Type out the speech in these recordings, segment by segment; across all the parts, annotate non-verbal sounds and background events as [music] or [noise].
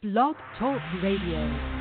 Blog Talk Radio.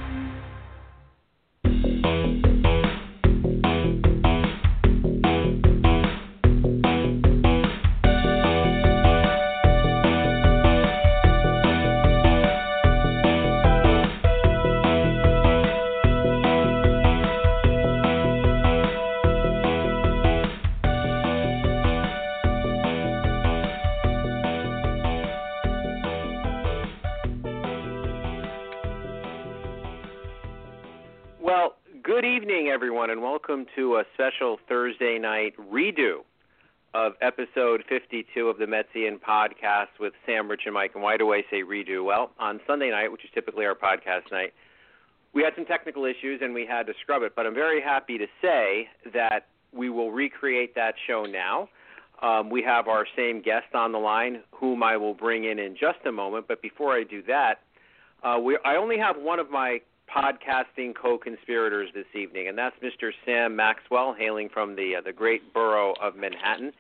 Everyone, and welcome to a special Thursday night redo of episode 52 of the Metsian podcast with Sam, Rich, and Mike. And why do I say redo? Well, on Sunday night, which is typically our podcast night, we had some technical issues and we had to scrub it. But I'm very happy to say that we will recreate that show now. Um, we have our same guest on the line, whom I will bring in in just a moment. But before I do that, uh, we, I only have one of my podcasting co-conspirators this evening, and that's Mr. Sam Maxwell, hailing from the uh, the great borough of Manhattan.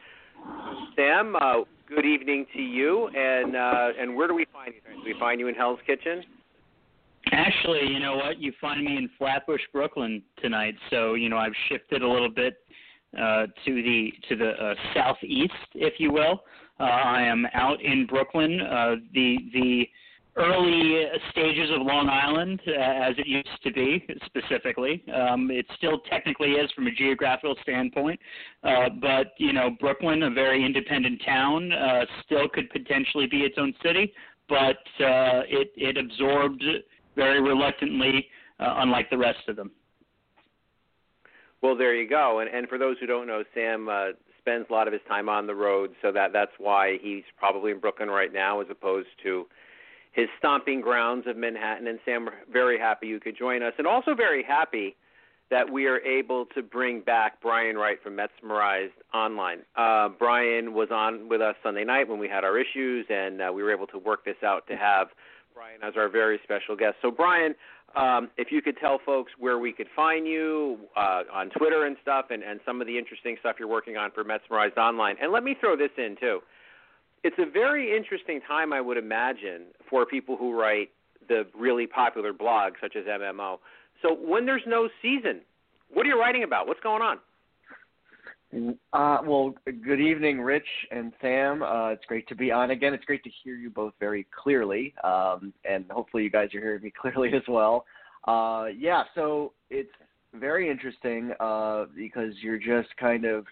Sam, uh, good evening to you, and uh, and where do we find you? Do we find you in Hell's Kitchen? Actually, you know what? You find me in Flatbush, Brooklyn tonight. So you know I've shifted a little bit uh, to the to the uh, southeast, if you will. Uh, I am out in Brooklyn. Uh, the the early stages of Long Island, uh, as it used to be, specifically. Um, it still technically is from a geographical standpoint, uh, but you know, Brooklyn, a very independent town, uh, still could potentially be its own city, but uh, it it absorbed very reluctantly, uh, unlike the rest of them. Well, there you go. And and for those who don't know, Sam uh, spends a lot of his time on the road, so that that's why he's probably in Brooklyn right now, as opposed to his stomping grounds of Manhattan. And Sam, very happy you could join us, and also very happy that we are able to bring back Brian Wright from Metsmerized Online. Uh, Brian was on with us Sunday night when we had our issues, and uh, we were able to work this out to have Brian as our very special guest. So, Brian, um, if you could tell folks where we could find you uh, on Twitter and stuff, and, and some of the interesting stuff you're working on for Metsmerized Online. And let me throw this in, too. It's a very interesting time, I would imagine, for people who write the really popular blogs, such as MMO. So, when there's no season, what are you writing about? What's going on? Uh, well, good evening, Rich and Sam. Uh, it's great to be on again. It's great to hear you both very clearly, um, and hopefully, you guys are hearing me [laughs] clearly as well. Uh, yeah, so it's very interesting uh, because you're just kind of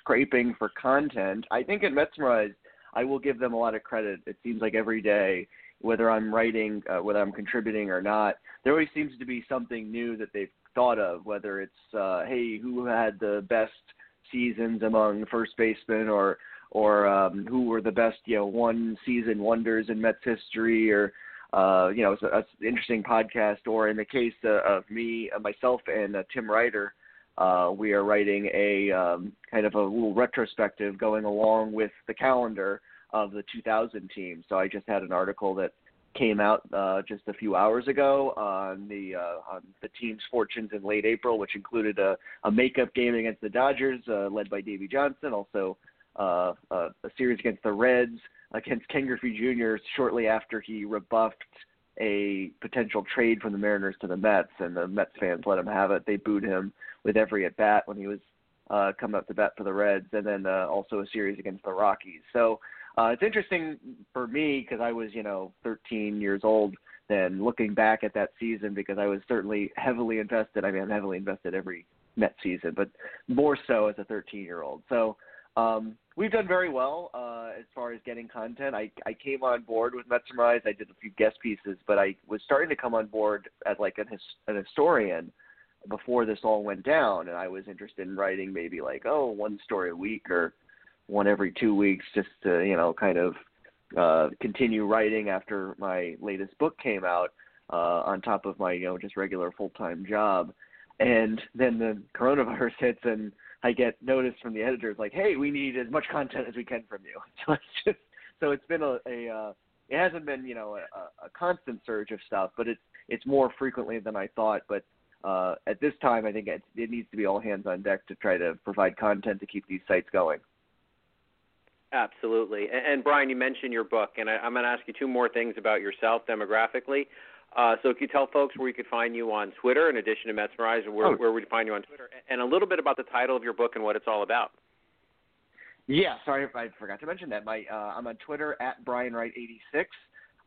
scraping for content. I think at Metsmerized, I will give them a lot of credit. It seems like every day, whether I'm writing, uh, whether I'm contributing or not, there always seems to be something new that they've thought of. Whether it's, uh, hey, who had the best seasons among first basemen, or or um, who were the best, you know, one season wonders in Mets history, or uh, you know, it's, it's an interesting podcast. Or in the case uh, of me, uh, myself, and uh, Tim Ryder, uh, we are writing a um, kind of a little retrospective going along with the calendar of the 2000 team. So I just had an article that came out uh, just a few hours ago on the uh, on the team's fortunes in late April, which included a, a makeup game against the Dodgers, uh, led by Davey Johnson, also uh, a, a series against the Reds against Ken Griffey Jr. shortly after he rebuffed a potential trade from the Mariners to the Mets, and the Mets fans let him have it. They booed him with every at bat when he was uh, coming up to bat for the Reds, and then uh, also a series against the Rockies. So uh, it's interesting for me because I was, you know, 13 years old then looking back at that season because I was certainly heavily invested. I mean, I'm heavily invested every Met season, but more so as a 13 year old. So um, we've done very well uh, as far as getting content. I, I came on board with Metsmerized. I did a few guest pieces, but I was starting to come on board as like an, his, an historian before this all went down, and I was interested in writing maybe like oh one story a week or one every two weeks, just to you know kind of uh, continue writing after my latest book came out uh, on top of my you know just regular full time job. And then the coronavirus [laughs] hits, and I get notice from the editors like, "Hey, we need as much content as we can from you." [laughs] So it's just so it's been a, a uh, it hasn't been you know a, a constant surge of stuff, but it's it's more frequently than I thought. But uh, at this time, I think it, it needs to be all hands on deck to try to provide content to keep these sites going. Absolutely. And, and Brian, you mentioned your book, and I, I'm going to ask you two more things about yourself demographically. Uh, so, could you tell folks where you could find you on Twitter, in addition to Metsmerize, where, oh. where you find you on Twitter, and a little bit about the title of your book and what it's all about? Yeah, sorry if I forgot to mention that. My uh, I'm on Twitter at Brian Wright 86.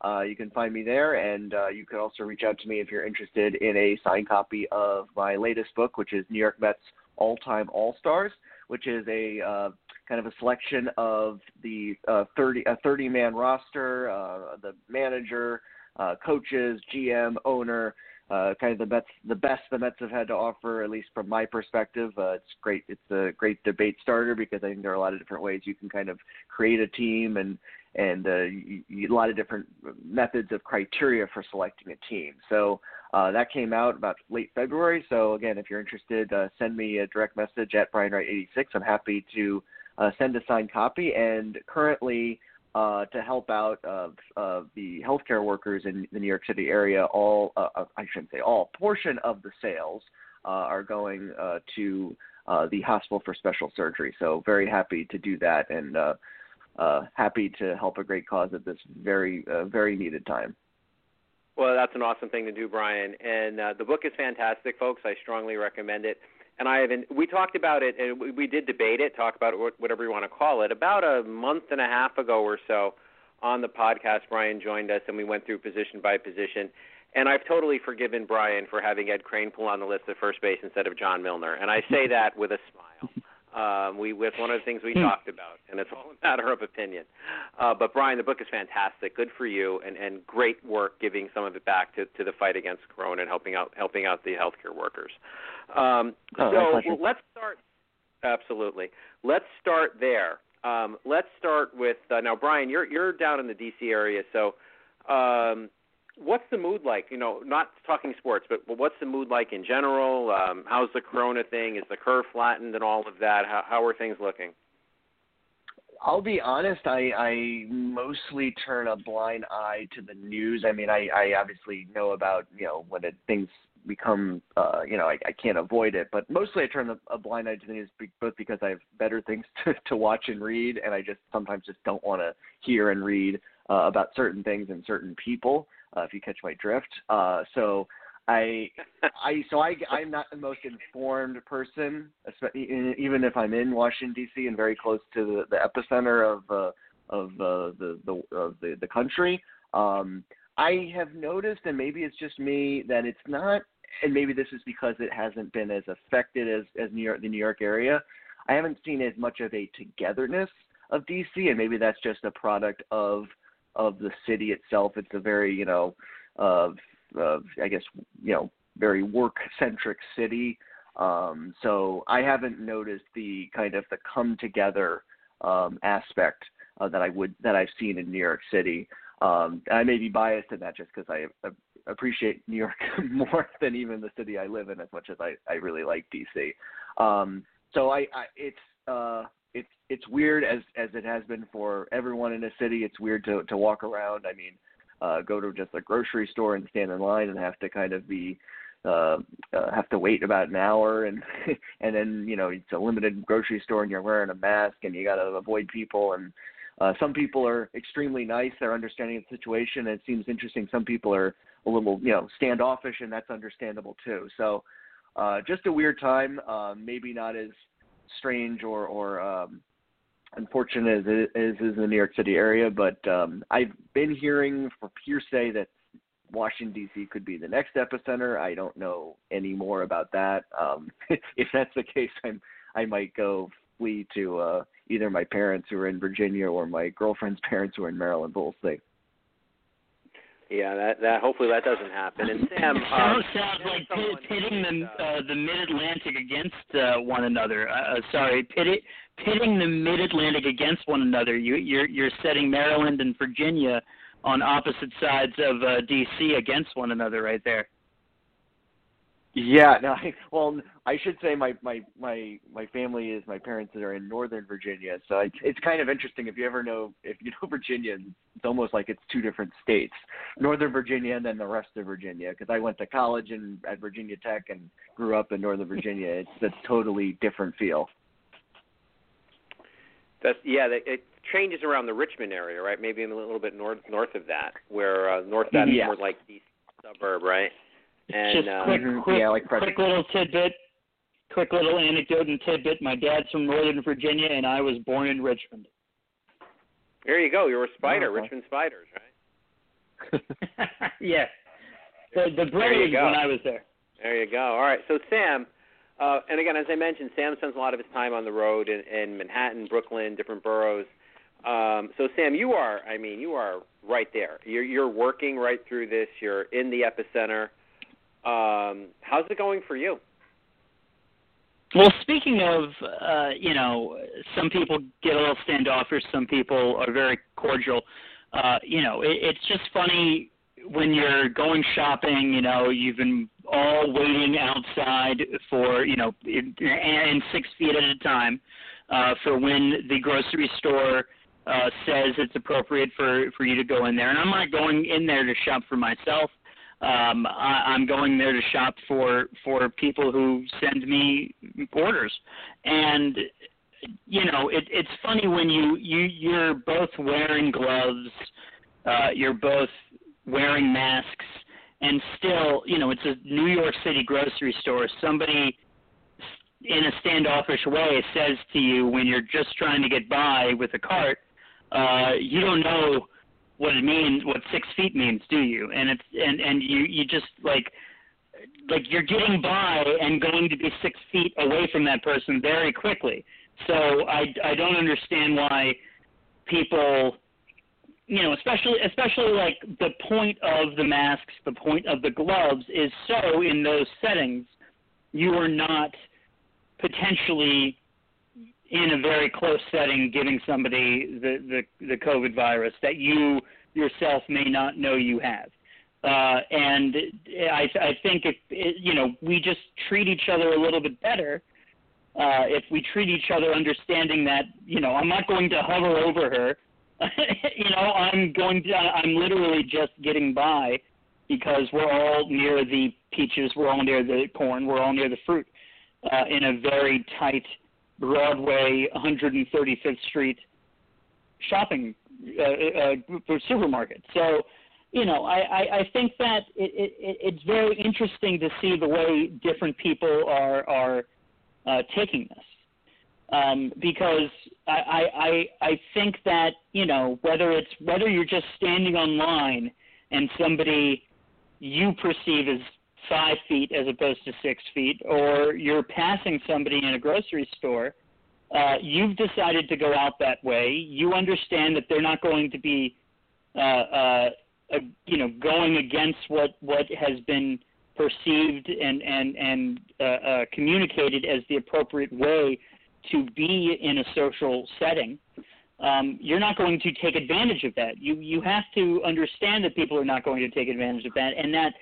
Uh, you can find me there, and uh, you could also reach out to me if you're interested in a signed copy of my latest book, which is New York Mets All Time All Stars, which is a uh, kind of a selection of the uh, 30 a 30 man roster, uh, the manager, uh, coaches, GM, owner, uh, kind of the Mets, the best the Mets have had to offer, at least from my perspective. Uh, it's great. It's a great debate starter because I think there are a lot of different ways you can kind of create a team and and uh, you, you, a lot of different methods of criteria for selecting a team. So uh, that came out about late February. So again, if you're interested, uh, send me a direct message at BrianWright86. I'm happy to uh, send a signed copy. And currently, uh, to help out of uh, the healthcare workers in the New York City area, all uh, uh I shouldn't say all portion of the sales uh, are going uh, to the Hospital for Special Surgery. So very happy to do that and happy to help a great cause at this very very needed time. Well, that's an awesome thing to do, Brian. And the book is fantastic, folks. I strongly recommend it and I haven't. We talked about it, and we, we did debate it, talk about it, whatever you want to call it. About a month and a half ago or so, on the podcast, Brian joined us, and we went through position by position. And I've totally forgiven Brian for having Ed Kranepool on the list at first base instead of John Milner, and I say that with a smile. Um, we with one of the things we hmm. talked about, and it's all a matter of opinion. Uh, but Brian, the book is fantastic. Good for you, and, and great work giving some of it back to, to the fight against Corona and helping out helping out the healthcare workers. Um, oh, so let's start. Absolutely, let's start there. Um, let's start with uh, now, Brian. You're you're down in the D.C. area, so um, what's the mood like? You know, not talking sports, but what's the mood like in general? Um, how's the Corona thing? Is the curve flattened and all of that? How, how are things looking? I'll be honest. I, I mostly turn a blind eye to the news. I mean, I, I obviously know about you know when it, things become uh, you know I, I can't avoid it, but mostly I turn a, a blind eye to the news both because I have better things [laughs] to, to watch and read, and I just sometimes just don't want to hear and read uh, about certain things and certain people uh, if you catch my drift. Uh, so I, I, so I, I'm not the most informed person, even if I'm in Washington D.C. and very close to the, the epicenter of uh, of uh, the the of the the country. Um, I have noticed, and maybe it's just me, that it's not, and maybe this is because it hasn't been as affected as as New York, the New York area. I haven't seen as much of a togetherness of DC, and maybe that's just a product of of the city itself. It's a very, you know, uh, uh, I guess, you know, very work centric city. Um, so I haven't noticed the kind of the come together um, aspect uh, that I would that I've seen in New York City. Um, I may be biased in that just because I uh, appreciate New York [laughs] more than even the city I live in, as much as I, I really like DC. Um, so I, I it's uh, it's it's weird as as it has been for everyone in a city. It's weird to to walk around. I mean, uh, go to just a grocery store and stand in line and have to kind of be uh, uh, have to wait about an hour and [laughs] and then you know it's a limited grocery store and you're wearing a mask and you got to avoid people and uh, some people are extremely nice they're understanding of the situation and it seems interesting some people are a little you know standoffish and that's understandable too so uh, just a weird time uh, maybe not as strange or or um, unfortunate as it is, in the New York City area, but um, I've been hearing for hearsay that Washington D.C. could be the next epicenter. I don't know any more about that. Um, [laughs] if that's the case, I'm I might go flee to uh, either my parents who are in Virginia or my girlfriend's [laughs] parents who are in Maryland. But we'll see. Yeah, that that hopefully that doesn't happen. And Sam, um, sounds like pitting the uh, the Mid Atlantic against uh, one another. Uh, uh sorry, pitting pitting the Mid Atlantic against one another. You you're you're setting Maryland and Virginia on opposite sides of uh, D.C. against one another right there. Yeah, no. I, [laughs] well, I should say my my my my family is my parents that are in Northern Virginia, so it's it's kind of interesting. If you ever know if you [laughs] know Virginia, it's almost like it's two different states, Northern Virginia and then the rest of Virginia. Because I went to college in at Virginia Tech and grew up in Northern Virginia. It's a totally different feel. That's yeah, it, changes around the Richmond area, right? Maybe a little bit north north of that, where uh, north that is Yeah. more like the suburb, right? And Just uh, quick, Mhm. quick, Yeah, like Fred- quick little tidbit. Quick little anecdote and tidbit. My dad's from Northern Virginia, and I was born in Richmond. there you go. You're a spider, okay. Richmond Spiders, right? [laughs] [laughs] yeah. The the Braves when I was there. There you go. All right. So Sam, uh, and again, as I mentioned, Sam spends a lot of his time on the road in, in Manhattan, Brooklyn, different boroughs. Um, so Sam, you are, I mean, you are right there. You're you're working right through this. You're in the epicenter. Um, how's it going for you? Well, speaking of, uh, you know, some people get a little standoffish. Some people are very cordial. Uh, you know, it, it's just funny when you're going shopping. You know, you've been all waiting outside for, you know, in, and six feet at a time uh, for when the grocery store uh, says it's appropriate for for you to go in there. And I'm not going in there to shop for myself. Um, I, I'm going there to shop for for people who send me orders, and you know it, it's funny when you you you're both wearing gloves, uh, you're both wearing masks, and still you know it's a New York City grocery store. Somebody in a standoffish way says to you when you're just trying to get by with a cart, uh, you don't know what it means, what six feet means, do you? And it's and and you you just like like you're getting by and going to be six feet away from that person very quickly. So I I don't understand why people you know especially especially like the point of the masks the point of the gloves is so in those settings you are not potentially in a very close setting giving somebody the, the, the COVID virus that you yourself may not know you have. Uh, and I, I think if, you know, we just treat each other a little bit better, uh, if we treat each other understanding that, you know, I'm not going to hover over her, [laughs] you know, I'm going to, I'm literally just getting by because we're all near the peaches, we're all near the corn, we're all near the fruit, uh, in a very tight, Broadway, 135th Street shopping uh, uh, supermarket. So, you know, I, I, I think that it, it, it's very interesting to see the way different people are are uh, taking this. Um, because I, I, I think that you know whether it's whether you're just standing online and somebody you perceive as five feet as opposed to six feet, or you're passing somebody in a grocery store, uh, you've decided to go out that way. You understand that they're not going to be, uh, uh, uh, you know, going against what what has been perceived and and and uh, uh, communicated as the appropriate way to be in a social setting. Um, you're not going to take advantage of that. You you have to understand that people are not going to take advantage of that, and that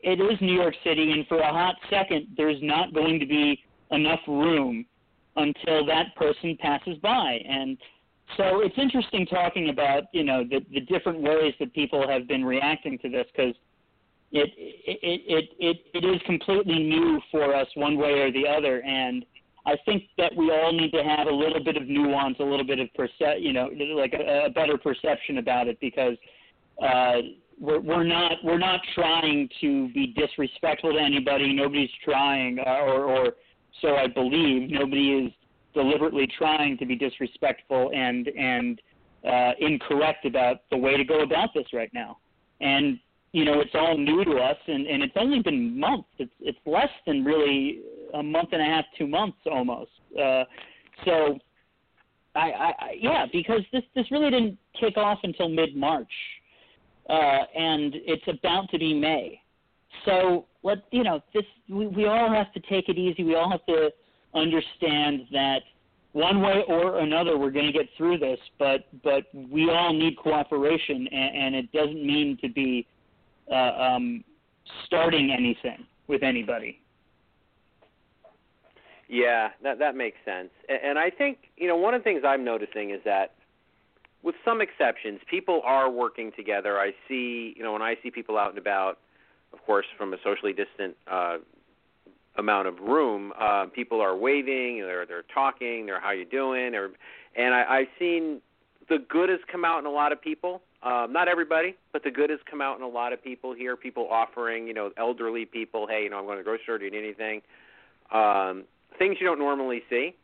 it is New York City, and for a hot second, there's not going to be enough room until that person passes by. And so it's interesting talking about you know the the different ways that people have been reacting to this because it it, it it it is completely new for us one way or the other, and I think that we all need to have a little bit of nuance, a little bit of perce- you know, like a, a better perception about it because. Uh, we're, we're not we're not trying to be disrespectful to anybody. Nobody's trying, uh, or or so I believe. Nobody is deliberately trying to be disrespectful and and uh, incorrect about the way to go about this right now. And you know, it's all new to us, and and it's only been months. It's it's less than really a month and a half, two months almost. Uh, so. I, I, yeah, because this this really didn't kick off until mid March, uh, and it's about to be May. So let you know this. We, we all have to take it easy. We all have to understand that one way or another we're going to get through this. But but we all need cooperation, and, and it doesn't mean to be uh, um, starting anything with anybody. Yeah, that that makes sense. And, and I think you know one of the things I'm noticing is that, with some exceptions, people are working together. I see, you know, when I see people out and about, of course, from a socially distant uh, amount of room, uh, people are waving, they're they're talking, they're how you doing, or, and I, I've seen the good has come out in a lot of people. Um, not everybody, but the good has come out in a lot of people here. People offering, you know, elderly people, hey, you know, I'm going to the grocery store. Do you need anything? Um, things you don't normally see.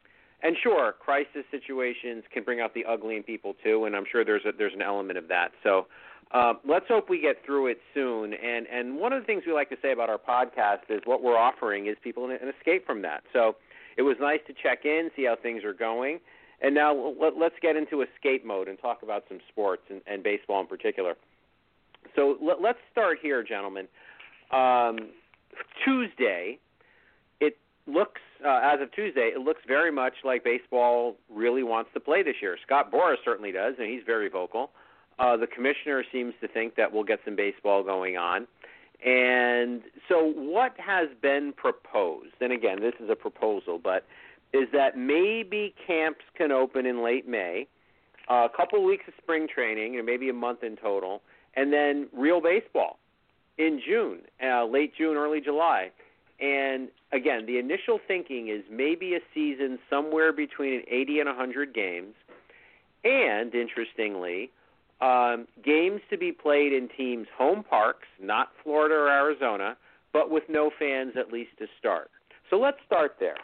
And sure, crisis situations can bring out the ugly in people too, and I'm sure there's a, there's an element of that. So uh, let's hope we get through it soon. And and one of the things we like to say about our podcast is what we're offering is people an, an escape from that. So it was nice to check in, see how things are going, and now let, let's get into escape mode and talk about some sports and, and baseball in particular. So let, let's start here, gentlemen. Um, Tuesday, looks uh, as of Tuesday, it looks very much like baseball really wants to play this year. Scott Boras certainly does, and he's very vocal. Uh, the commissioner seems to think that we'll get some baseball going on. And so, what has been proposed, and again, this is a proposal, but is that maybe camps can open in late May, a couple weeks of spring training, and maybe a month in total, and then real baseball in June, uh, late June, early July. And again, the initial thinking is maybe a season somewhere between 80 and 100 games. And interestingly, um, games to be played in teams' home parks, not Florida or Arizona, but with no fans at least to start. So let's start there.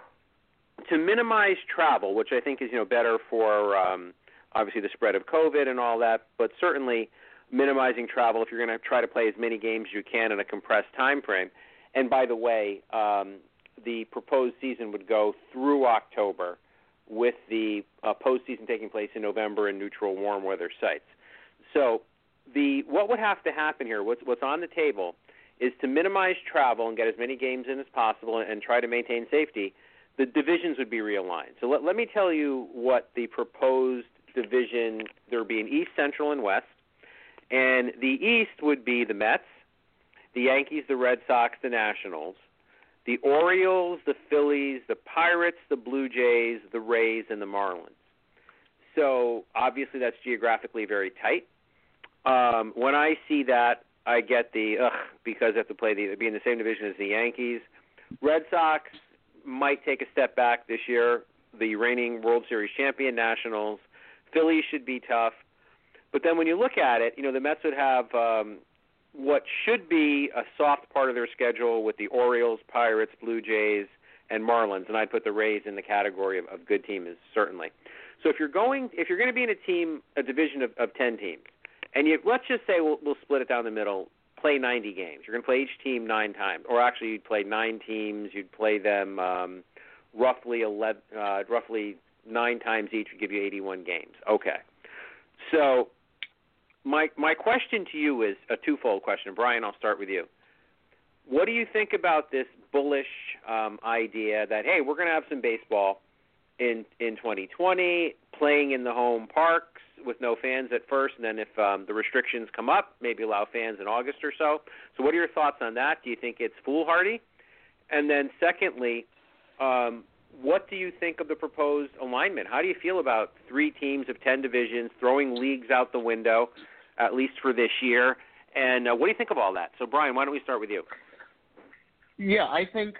To minimize travel, which I think is you know better for um, obviously the spread of COVID and all that, but certainly minimizing travel if you're going to try to play as many games as you can in a compressed time frame. And by the way, um, the proposed season would go through October, with the uh, postseason taking place in November in neutral warm weather sites. So the what would have to happen here, what's what's on the table, is to minimize travel and get as many games in as possible and, and try to maintain safety. The divisions would be realigned. So let, let me tell you what the proposed division there would be an East, Central, and West. And the East would be the Mets, the Yankees, the Red Sox, the Nationals, the Orioles, the Phillies, the Pirates, the Blue Jays, the Rays, and the Marlins. So obviously that's geographically very tight. Um, when I see that, I get the ugh because they have to play the be in the same division as the Yankees. Red Sox might take a step back this year. The reigning World Series champion Nationals. Phillies should be tough. But then when you look at it, you know the Mets would have um, what should be a soft part of their schedule with the Orioles, Pirates, Blue Jays, and Marlins, and I'd put the Rays in the category of, of good teams certainly. So if you're going, if you're going to be in a team, a division of, of ten teams, and you let's just say we'll, we'll split it down the middle, play 90 games. You're going to play each team nine times, or actually you'd play nine teams. You'd play them um, roughly 11, uh, roughly nine times each would give you 81 games. Okay, so my my question to you is a twofold question. Brian, I'll start with you. What do you think about this bullish um, idea that hey, we're going to have some baseball in in 2020, playing in the home parks with no fans at first, and then if um, the restrictions come up, maybe allow fans in August or so. So, what are your thoughts on that? Do you think it's foolhardy? And then, secondly, um, what do you think of the proposed alignment? How do you feel about three teams of 10 divisions throwing leagues out the window, at least for this year? And uh, what do you think of all that? So, Brian, why don't we start with you? Yeah, I think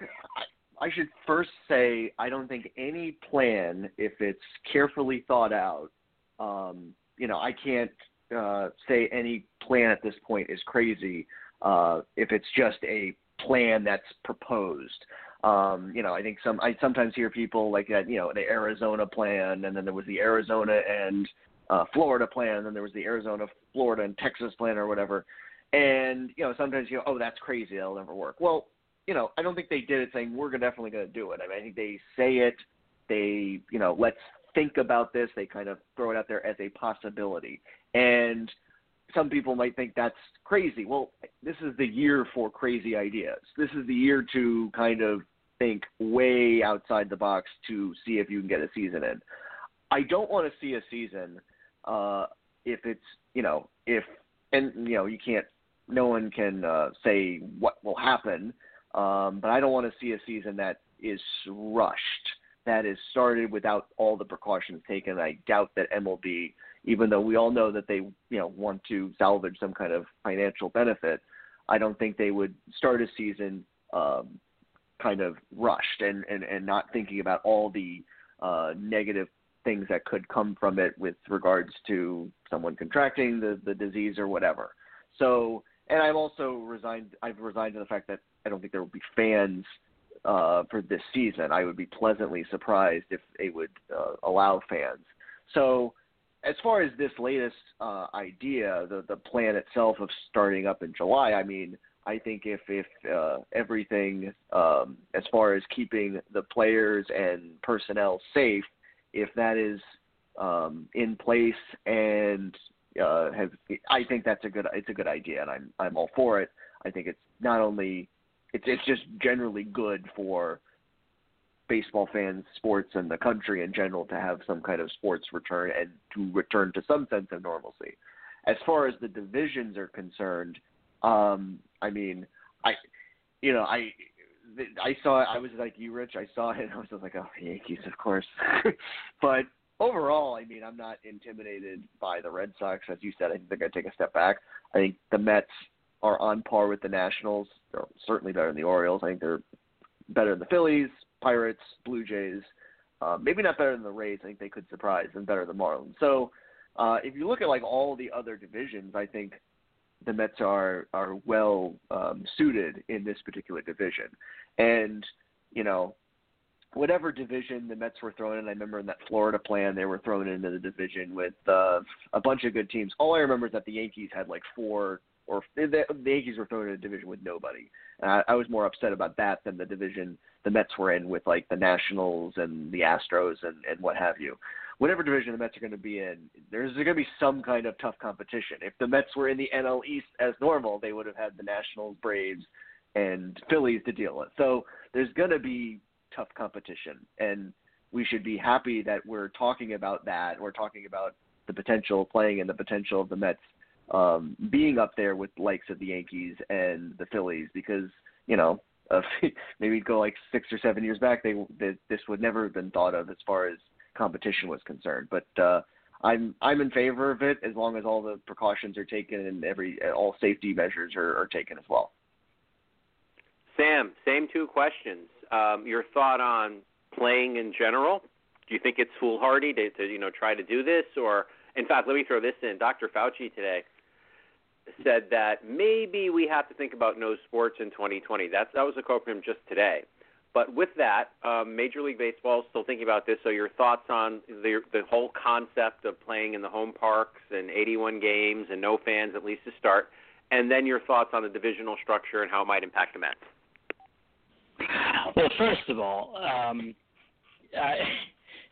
I should first say I don't think any plan, if it's carefully thought out, um, you know, I can't uh, say any plan at this point is crazy uh, if it's just a plan that's proposed. Um, you know, I think some I sometimes hear people like that, you know, the Arizona plan, and then there was the Arizona and uh, Florida plan, and then there was the Arizona, Florida, and Texas plan or whatever. And you know, sometimes you know, oh, that's crazy, that'll never work. Well, you know, I don't think they did it saying we're definitely going to do it. I mean, I think they say it, they, you know, let's think about this. They kind of throw it out there as a possibility, and some people might think that's crazy. Well, this is the year for crazy ideas. This is the year to kind of think way outside the box to see if you can get a season in. I don't want to see a season uh, if it's you know if and you know you can't no one can uh, say what will happen, um, but I don't want to see a season that is rushed, that is started without all the precautions taken. I doubt that MLB, even though we all know that they you know want to salvage some kind of financial benefit, I don't think they would start a season um, kind of rushed and, and, and not thinking about all the uh, negative things that could come from it with regards to someone contracting the the disease or whatever. So, and I've also resigned. I've resigned to the fact that I don't think there will be fans uh, for this season. I would be pleasantly surprised if they would uh, allow fans. So, as far as this latest uh, idea, the the plan itself of starting up in July, I mean, I think if if uh, everything um, as far as keeping the players and personnel safe, if that is um, in place and uh, has, I think that's a good it's a good idea, and I'm I'm all for it. I think it's not only it's it's just generally good for baseball fans, sports, and the country in general to have some kind of sports return and to return to some sense of normalcy. As far as the divisions are concerned, um, I mean, I, you know, I, I saw. I was like you, Rich. I saw it. and [laughs] I was just like, oh, Yankees, of course. [laughs] but overall, I mean, I'm not intimidated by the Red Sox. As you said, I think they're going to take a step back. I think the Mets are on par with the Nationals. They're certainly better than the Orioles. I think they're better than the Phillies, Pirates, Blue Jays. Uh, maybe not better than the Rays. I think they could surprise, and better than Marlins. So, uh, if you look at like all the other divisions, I think the Mets are are well um, suited in this particular division. And you know, whatever division the Mets were thrown in, I remember in that Florida plan they were thrown into the division with uh, a bunch of good teams. All I remember is that the Yankees had like four or the, the Yankees were thrown in a division with nobody. And I, I was more upset about that than the division the Mets were in with like the Nationals and the Astros and and what have you whatever division the Mets are going to be in, there's going to be some kind of tough competition. If the Mets were in the NL East as normal, they would have had the Nationals, Braves, and Phillies to deal with. So there's going to be tough competition, and we should be happy that we're talking about that. We're talking about the potential playing and the potential of the Mets um, being up there with the likes of the Yankees and the Phillies because you know. Uh, [laughs] maybe go like six or seven years back, they, they this would never have been thought of as far as competition was concerned. But uh, I'm I'm in favor of it as long as all the precautions are taken and every all safety measures are, are taken as well. Sam, same two questions. Um, your thought on playing in general? Do you think it's foolhardy to, to you know try to do this, or in fact, let me throw this in. Dr. Fauci today said that maybe we have to think about no sports in 2020. That's that was a quote from him just today. But with that, um, Major League Baseball is still thinking about this. So your thoughts on the the whole concept of playing in the home parks and 81 games and no fans at least to start, and then your thoughts on the divisional structure and how it might impact the Mets. Well, first of all, um, I,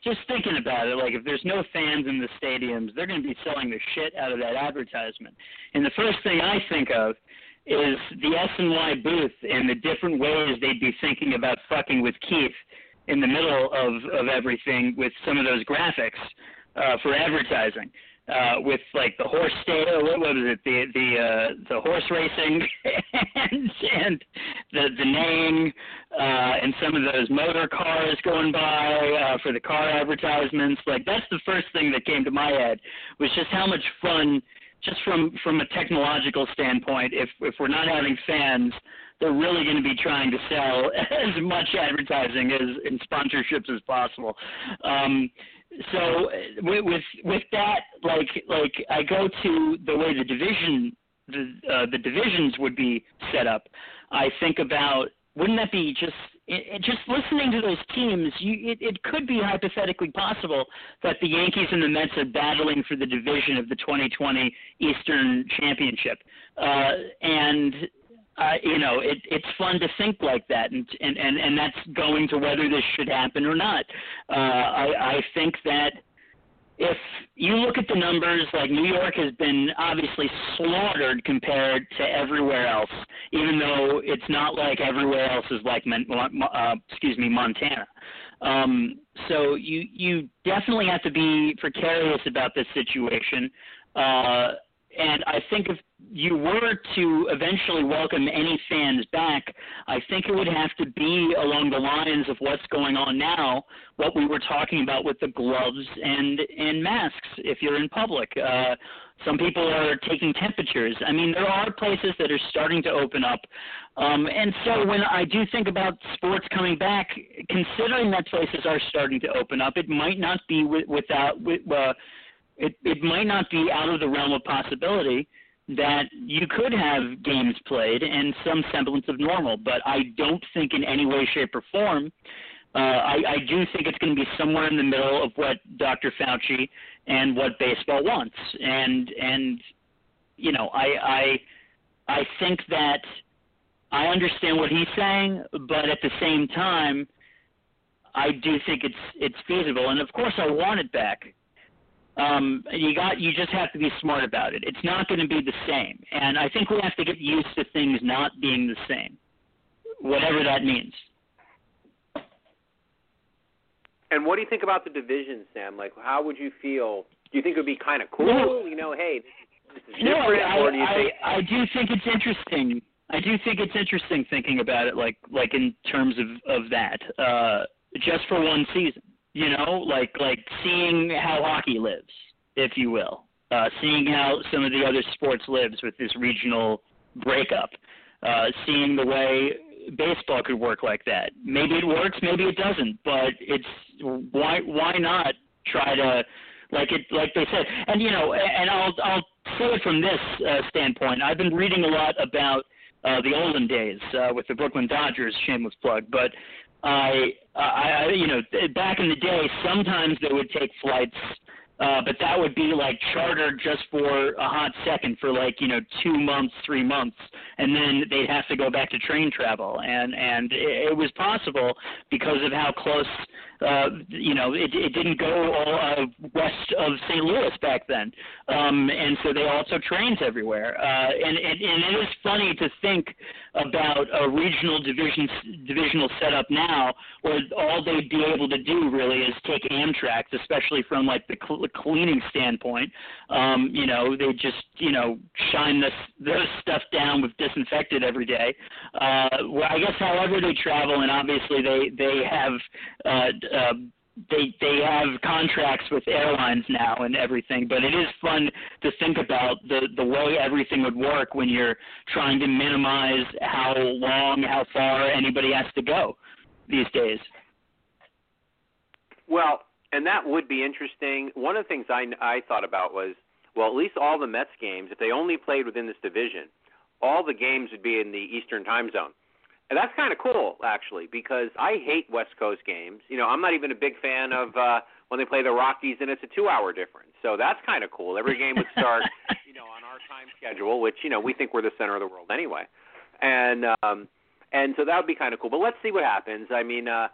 just thinking about it, like if there's no fans in the stadiums, they're going to be selling the shit out of that advertisement. And the first thing I think of is the SNY booth and the different ways they'd be thinking about fucking with Keith in the middle of of everything with some of those graphics uh, for advertising. Uh, with like the horse uh, what was it? The the uh, the horse racing and [laughs] and the the name uh, and some of those motor cars going by uh, for the car advertisements. Like that's the first thing that came to my head was just how much fun just from from a technological standpoint, if if we're not having fans, they're really going to be trying to sell [laughs] as much advertising as and sponsorships as possible. Um, so with, with with that, like like I go to the way the division the uh, the divisions would be set up. I think about wouldn't that be just it, just listening to those teams, you, it, it could be hypothetically possible that the Yankees and the Mets are battling for the division of the 2020 Eastern Championship, uh, and uh, you know it, it's fun to think like that, and, and and and that's going to whether this should happen or not. Uh, I, I think that if you look at the numbers, like New York has been obviously slaughtered compared to everywhere else, even though it's not like everywhere else is like, uh, excuse me, Montana. Um, so you you definitely have to be precarious about this situation. Uh, and I think if you were to eventually welcome any fans back, I think it would have to be along the lines of what's going on now, what we were talking about with the gloves and and masks if you're in public. Uh, some people are taking temperatures. I mean, there are places that are starting to open up. Um, and so when I do think about sports coming back, considering that places are starting to open up, it might not be with, without, with, uh, it, it might not be out of the realm of possibility that you could have games played and some semblance of normal. But I don't think in any way, shape, or form uh, I, I do think it's going to be somewhere in the middle of what Dr. Fauci and what baseball wants, and and you know I I I think that I understand what he's saying, but at the same time, I do think it's it's feasible, and of course I want it back. Um, you got you just have to be smart about it. It's not going to be the same, and I think we have to get used to things not being the same, whatever that means. And what do you think about the division, Sam? Like, how would you feel? Do you think it would be kind of cool? You know, hey, this is different, no, I, or do you I, think? I do think it's interesting. I do think it's interesting thinking about it, like like in terms of of that, uh, just for one season. You know, like like seeing how hockey lives, if you will, uh, seeing how some of the other sports lives with this regional breakup, uh, seeing the way baseball could work like that. Maybe it works, maybe it doesn't, but it's why why not try to like it like they said. And you know, and I'll I'll say it from this uh, standpoint. I've been reading a lot about uh, the olden days uh, with the Brooklyn Dodgers. Shameless plug, but I I you know back in the day, sometimes they would take flights uh, but that would be like chartered just for a hot second for like you know two months, three months, and then they'd have to go back to train travel, and and it, it was possible because of how close uh, you know, it, it didn't go all uh, west of St. Louis back then, um, and so they also trains everywhere. Uh, and, and and it is funny to think about a regional division divisional setup now, where all they'd be able to do really is take Amtrak, especially from like the cl- cleaning standpoint. Um, you know, they just you know shine this this stuff down with disinfectant every day. Uh, well, I guess however they travel, and obviously they they have. Uh, uh, they they have contracts with airlines now and everything, but it is fun to think about the the way everything would work when you're trying to minimize how long, how far anybody has to go these days. Well, and that would be interesting. One of the things I I thought about was well, at least all the Mets games, if they only played within this division, all the games would be in the Eastern Time Zone. And that's kind of cool, actually, because I hate West Coast games. You know, I'm not even a big fan of uh, when they play the Rockies and it's a two-hour difference. So that's kind of cool. Every game would start, [laughs] you know, on our time schedule, which you know we think we're the center of the world anyway. And um, and so that would be kind of cool. But let's see what happens. I mean, uh,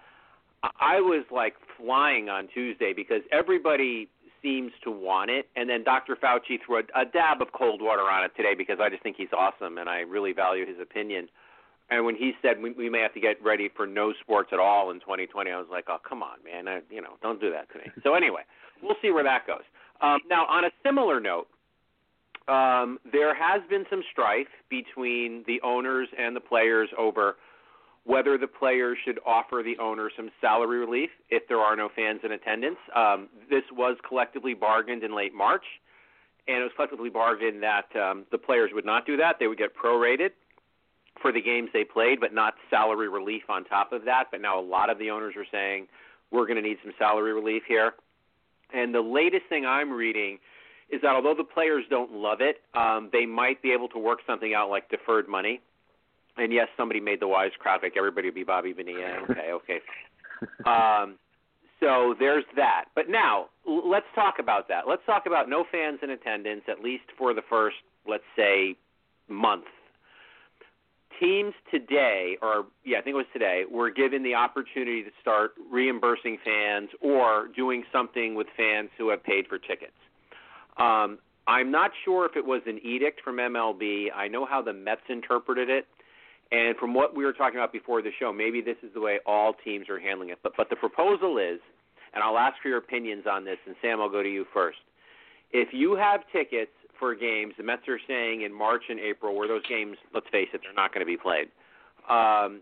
I was like flying on Tuesday because everybody seems to want it, and then Dr. Fauci threw a, a dab of cold water on it today because I just think he's awesome and I really value his opinion. And when he said we, we may have to get ready for no sports at all in 2020, I was like, oh come on, man, I, you know, don't do that to me. so anyway, we'll see where that goes. Um, now, on a similar note, um, there has been some strife between the owners and the players over whether the players should offer the owner some salary relief if there are no fans in attendance. Um, this was collectively bargained in late March, and it was collectively bargained that um, the players would not do that; they would get prorated for the games they played, but not salary relief on top of that. But now a lot of the owners are saying we're going to need some salary relief here. And the latest thing I'm reading is that although the players don't love it, um, they might be able to work something out like deferred money. And yes, somebody made the wise crowd like everybody would be Bobby Bonilla. [laughs] Okay, okay. um, so there's that. But now let's talk about that. Let's talk about no fans in attendance at least for the first, let's say, month teams today, or yeah, I think it was today, were given the opportunity to start reimbursing fans or doing something with fans who have paid for tickets. Um, I'm not sure if it was an edict from MLB. I know how the Mets interpreted it, and from what we were talking about before the show, maybe this is the way all teams are handling it. But but the proposal is, and I'll ask for your opinions on this. And Sam, I'll go to you first. If you have tickets for games. The Mets are saying in March and April, where those games, let's face it, they're not going to be played. Um,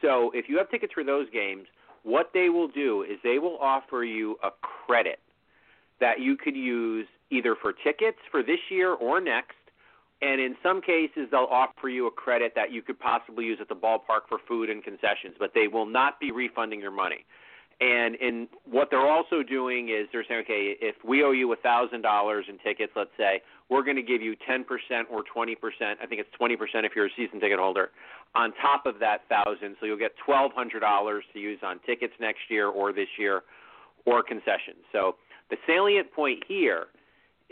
so if you have tickets for those games, what they will do is they will offer you a credit that you could use either for tickets for this year or next. And in some cases, they'll offer you a credit that you could possibly use at the ballpark for food and concessions, but they will not be refunding your money. And in what they're also doing is they're saying, okay, if we owe you thousand dollars in tickets, let's say, we're going to give you ten percent or twenty percent. I think it's twenty percent if you're a season ticket holder on top of that thousand. So you'll get twelve hundred dollars to use on tickets next year or this year, or concessions. So the salient point here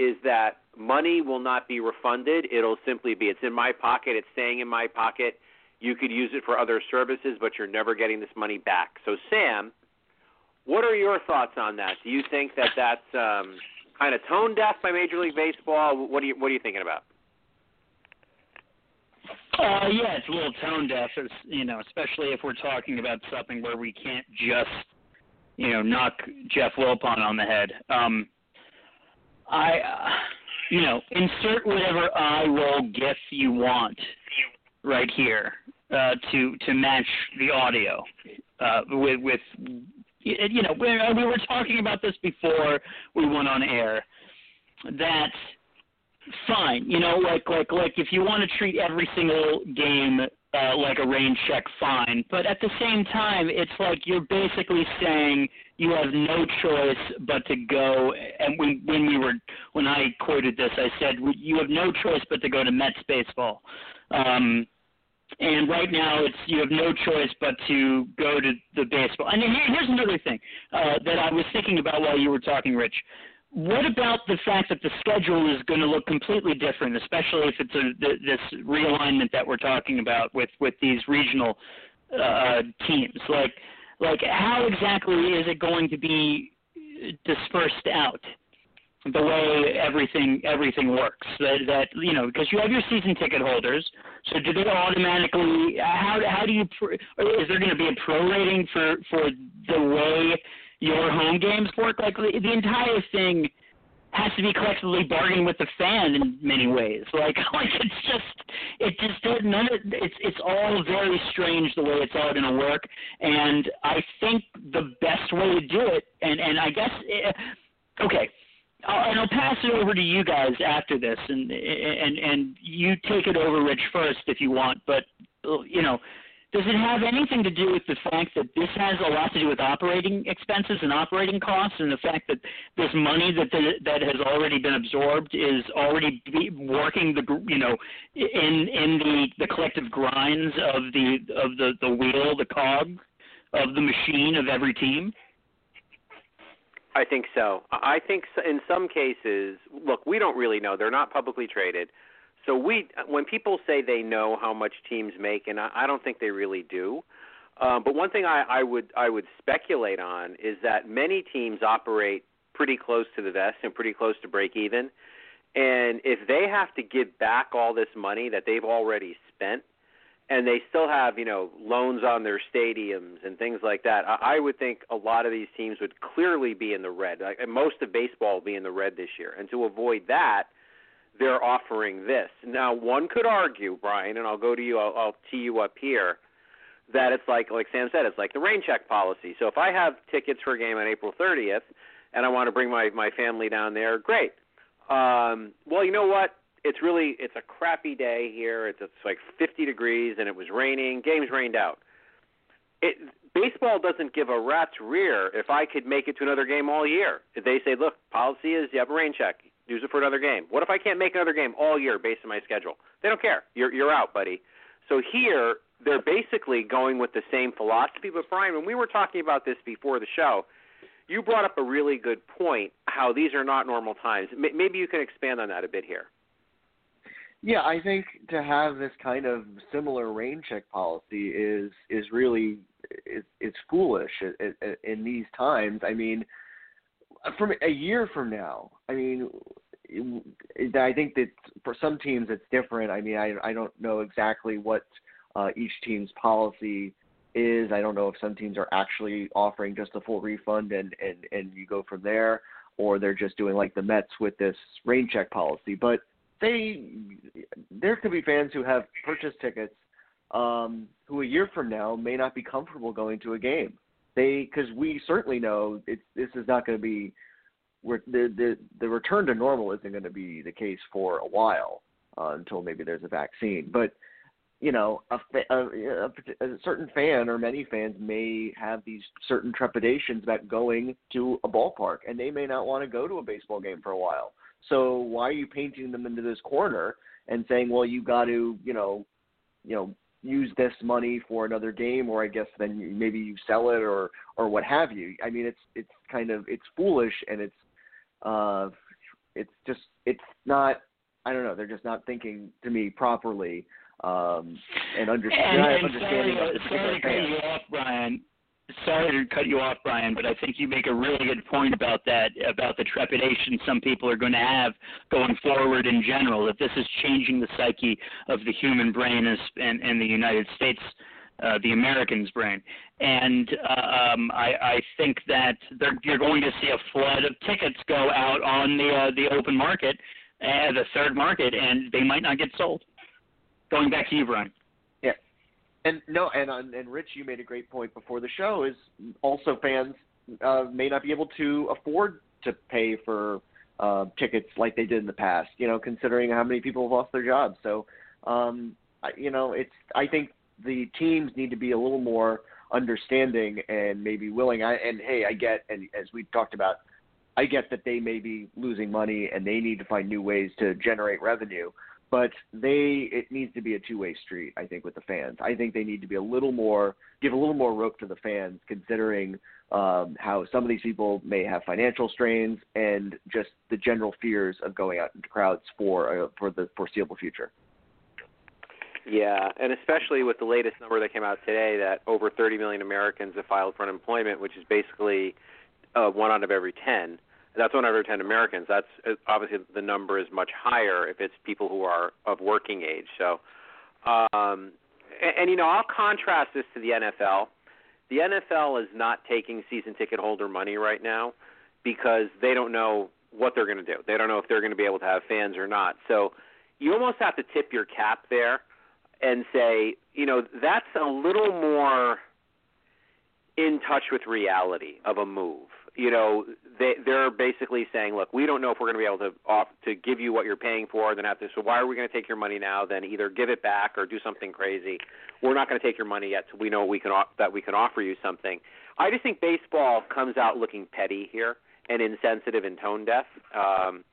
is that money will not be refunded. It'll simply be it's in my pocket. It's staying in my pocket. You could use it for other services, but you're never getting this money back. So Sam what are your thoughts on that? Do you think that that's um, kind of tone deaf by Major League Baseball? What are you What are you thinking about? Uh, yeah, it's a little tone deaf, you know, especially if we're talking about something where we can't just, you know, knock Jeff Wilpon on the head. Um, I, uh, you know, insert whatever eye roll gif you want right here uh, to to match the audio uh, with with you know, we we were talking about this before we went on air. That fine, you know, like like like if you want to treat every single game uh, like a rain check, fine. But at the same time, it's like you're basically saying you have no choice but to go. And when when we were when I quoted this, I said you have no choice but to go to Mets baseball. Um, and right now it's you have no choice but to go to the baseball. And here's another thing uh, that I was thinking about while you were talking, Rich. What about the fact that the schedule is going to look completely different, especially if it's a, this realignment that we're talking about with with these regional uh, teams? Like, like how exactly is it going to be dispersed out? the way everything everything works. That that you know because you have your season ticket holders. So do they automatically? How how do you? Is there going to be a pro rating for for the way your home games work? Like the, entire thing has to be collectively bargained with the fan in many ways. Like [laughs] like it's just it just none of it's it's all very strange the way it's all going to work. And I think the best way to do it, and and I guess. Eh, okay, I'll, and I'll pass it over to you guys after this, and and and you take it over, Rich, first if you want. But you know, does it have anything to do with the fact that this has a lot to do with operating expenses and operating costs, and the fact that this money that the, that has already been absorbed is already working the you know in in the the collective grinds of the of the the wheel, the cog of the machine of every team? I think so. I think in some cases, look, we don't really know. They're not publicly traded. So we, when people say they know how much teams make, and I, I don't think they really do. Um, but one thing I, I would I would speculate on is that many teams operate pretty close to the vest and pretty close to break even. And if they have to give back all this money that they've already spent, and they still have you know loans on their stadiums and things like that. I, I would think a lot of these teams would clearly be in the red. Like, most of baseball will be in the red this year, and to avoid that, they're offering this. Now, one could argue, Brian, and I'll go to you. I'll, I'll tee you up here. That it's like, like Sam said, it's like the rain check policy. So if I have tickets for a game on April 30th, and I want to bring my my family down there, great. Um, well, you know what? it's really it's a crappy day here. It's it's like 50 degrees and it was raining. Games rained out. It baseball doesn't give a rat's rear if I could make it to another game all year. They say, look, policy is you have a rain check, use it for another game. What if I can't make another game all year based on my schedule? They don't care. You're you're out, buddy. So here they're basically going with the same philosophy. But Brian, when we were talking about this before the show, you brought up a really good point. How these are not normal times. Maybe you can expand on that a bit here. Yeah, I think to have this kind of similar rain check policy is is really it, it's foolish in these times. I mean, from a year from now, I mean, I think that for some teams it's different. I mean, I I don't know exactly what uh, each team's policy is. I don't know if some teams are actually offering just a full refund and and and you go from there, or they're just doing like the Mets with this rain check policy. But they there could be fans who have purchased tickets um, who a year from now may not be comfortable going to a game. They because we certainly know it's this is not going to be where the the the return to normal isn't going to be the case for a while uh, until maybe there's a vaccine. But you know, a, a, a, a certain fan or many fans may have these certain trepidations about going to a ballpark, and they may not want to go to a baseball game for a while. So why are you painting them into this corner and saying, well, you got to, you know, you know, use this money for another game, or I guess then maybe you sell it or or what have you. I mean, it's it's kind of it's foolish and it's uh, it's just it's not. I don't know. They're just not thinking to me properly um, and, under, and, and understanding sorry, of sorry to cut you off, Brian. Sorry to cut you off, Brian, but I think you make a really good point about that, about the trepidation some people are going to have going forward in general. That this is changing the psyche of the human brain and, and the United States uh, the American's brain. And uh, um, I, I think that you're going to see a flood of tickets go out on the uh, the open market, uh, the third market, and they might not get sold. Going back to you, Brian. And no, and and Rich, you made a great point before the show. Is also fans uh, may not be able to afford to pay for uh, tickets like they did in the past. You know, considering how many people have lost their jobs. So, um, you know, it's I think the teams need to be a little more understanding and maybe willing. I, and hey, I get, and as we talked about, I get that they may be losing money and they need to find new ways to generate revenue. But they, it needs to be a two-way street. I think with the fans, I think they need to be a little more, give a little more rope to the fans, considering um, how some of these people may have financial strains and just the general fears of going out into crowds for uh, for the foreseeable future. Yeah, and especially with the latest number that came out today that over 30 million Americans have filed for unemployment, which is basically uh, one out of every 10. That's one out of 10 Americans. That's uh, obviously the number is much higher if it's people who are of working age. So, um, and, and you know, I'll contrast this to the NFL. The NFL is not taking season ticket holder money right now because they don't know what they're going to do. They don't know if they're going to be able to have fans or not. So, you almost have to tip your cap there and say, you know, that's a little more in touch with reality of a move. You know, they they're basically saying, look, we don't know if we're going to be able to off to give you what you're paying for. Then after, so why are we going to take your money now? Then either give it back or do something crazy. We're not going to take your money yet, so we know we can that we can offer you something. I just think baseball comes out looking petty here and insensitive and tone deaf. Um,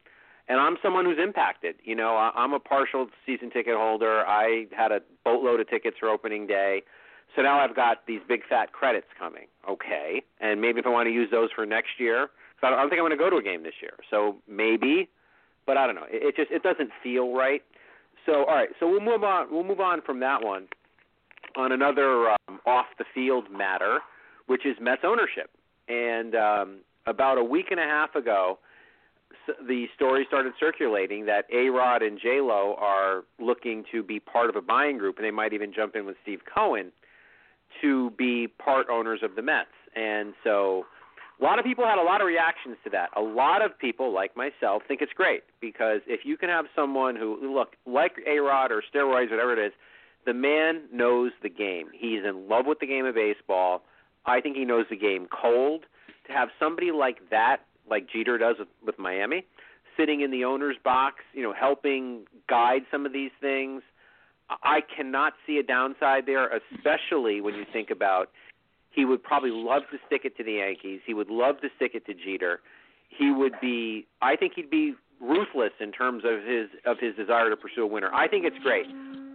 and I'm someone who's impacted. You know, I'm a partial season ticket holder. I had a boatload of tickets for opening day. So now I've got these big fat credits coming. Okay. And maybe if I want to use those for next year, I don't think I'm going to go to a game this year. So maybe, but I don't know. It, it just it doesn't feel right. So all right, so we'll move on. We'll move on from that one on another um, off the field matter, which is Mets ownership. And um, about a week and a half ago, the story started circulating that A Rod and J Lo are looking to be part of a buying group, and they might even jump in with Steve Cohen to be part owners of the Mets. And so, a lot of people had a lot of reactions to that. A lot of people, like myself, think it's great because if you can have someone who look like A Rod or steroids, whatever it is, the man knows the game. He's in love with the game of baseball. I think he knows the game cold. To have somebody like that like Jeter does with, with Miami, sitting in the owner's box, you know, helping guide some of these things. I cannot see a downside there, especially when you think about he would probably love to stick it to the Yankees. He would love to stick it to Jeter. He would be I think he'd be ruthless in terms of his of his desire to pursue a winner. I think it's great.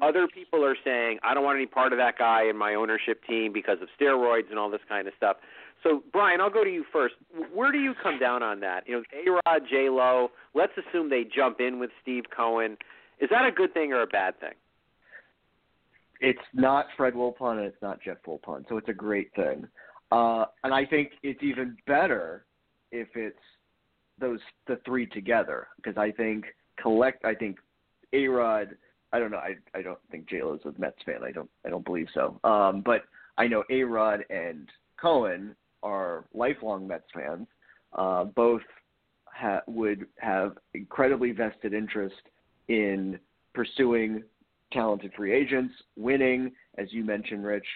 Other people are saying I don't want any part of that guy in my ownership team because of steroids and all this kind of stuff. So, Brian, I'll go to you first. Where do you come down on that? You know, A Rod, J Lo. Let's assume they jump in with Steve Cohen. Is that a good thing or a bad thing? It's not Fred Wilpon and it's not Jeff Wilpon, so it's a great thing. Uh, and I think it's even better if it's those the three together because I think collect. I think A Rod. I don't know. I I don't think J Lo's a Mets fan. I don't I don't believe so. Um, but I know A Rod and Cohen are lifelong Mets fans. Uh, both ha- would have incredibly vested interest in pursuing talented free agents, winning, as you mentioned, Rich.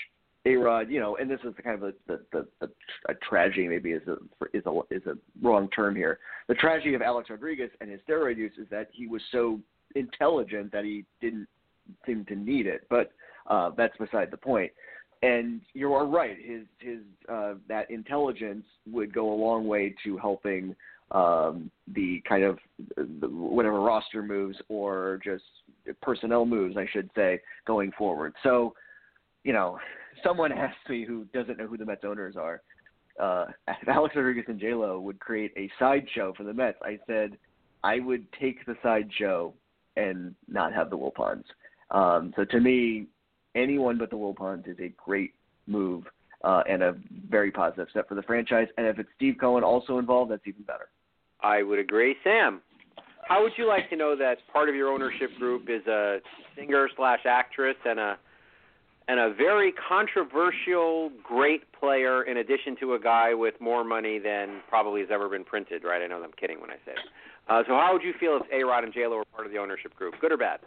A Rod, you know, and this is the kind of a, the, the, the a tragedy maybe is a is a is a wrong term here. The tragedy of Alex Rodriguez and his steroid use is that he was so intelligent that he didn't seem to need it. But uh, that's beside the point. And you are right. His his uh, that intelligence would go a long way to helping um, the kind of the, whatever roster moves or just personnel moves, I should say, going forward. So, you know, someone [laughs] asked me who doesn't know who the Mets owners are. Uh, if [laughs] Alex Rodriguez and J Lo would create a sideshow for the Mets, I said I would take the sideshow and not have the Wilpons. Um, so to me, anyone but the Wilpons is a great move uh, and a very positive step for the franchise. And if it's Steve Cohen also involved, that's even better. I would agree, Sam. How would you like to know that part of your ownership group is a singer slash actress and a and a very controversial, great player, in addition to a guy with more money than probably has ever been printed. Right? I know I'm kidding when I say it. Uh, so, how would you feel if A Rod and J Lo were part of the ownership group, good or bad?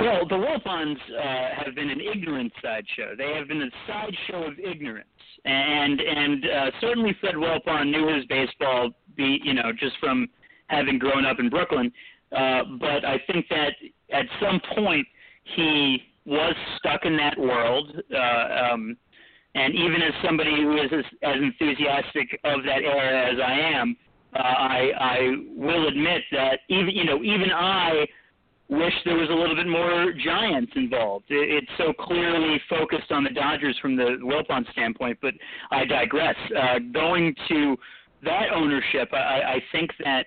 Well, the Wilpons uh, have been an ignorant sideshow. They have been a sideshow of ignorance, and and uh, certainly Fred Wilpon knew his baseball, be you know, just from having grown up in Brooklyn. Uh, but I think that at some point he was stuck in that world. Uh, um, and even as somebody who is as, as enthusiastic of that era as I am, uh, I, I will admit that even you know even I wish there was a little bit more Giants involved. It, it's so clearly focused on the Dodgers from the Wilpon standpoint, but I digress. Uh, going to that ownership, I, I think that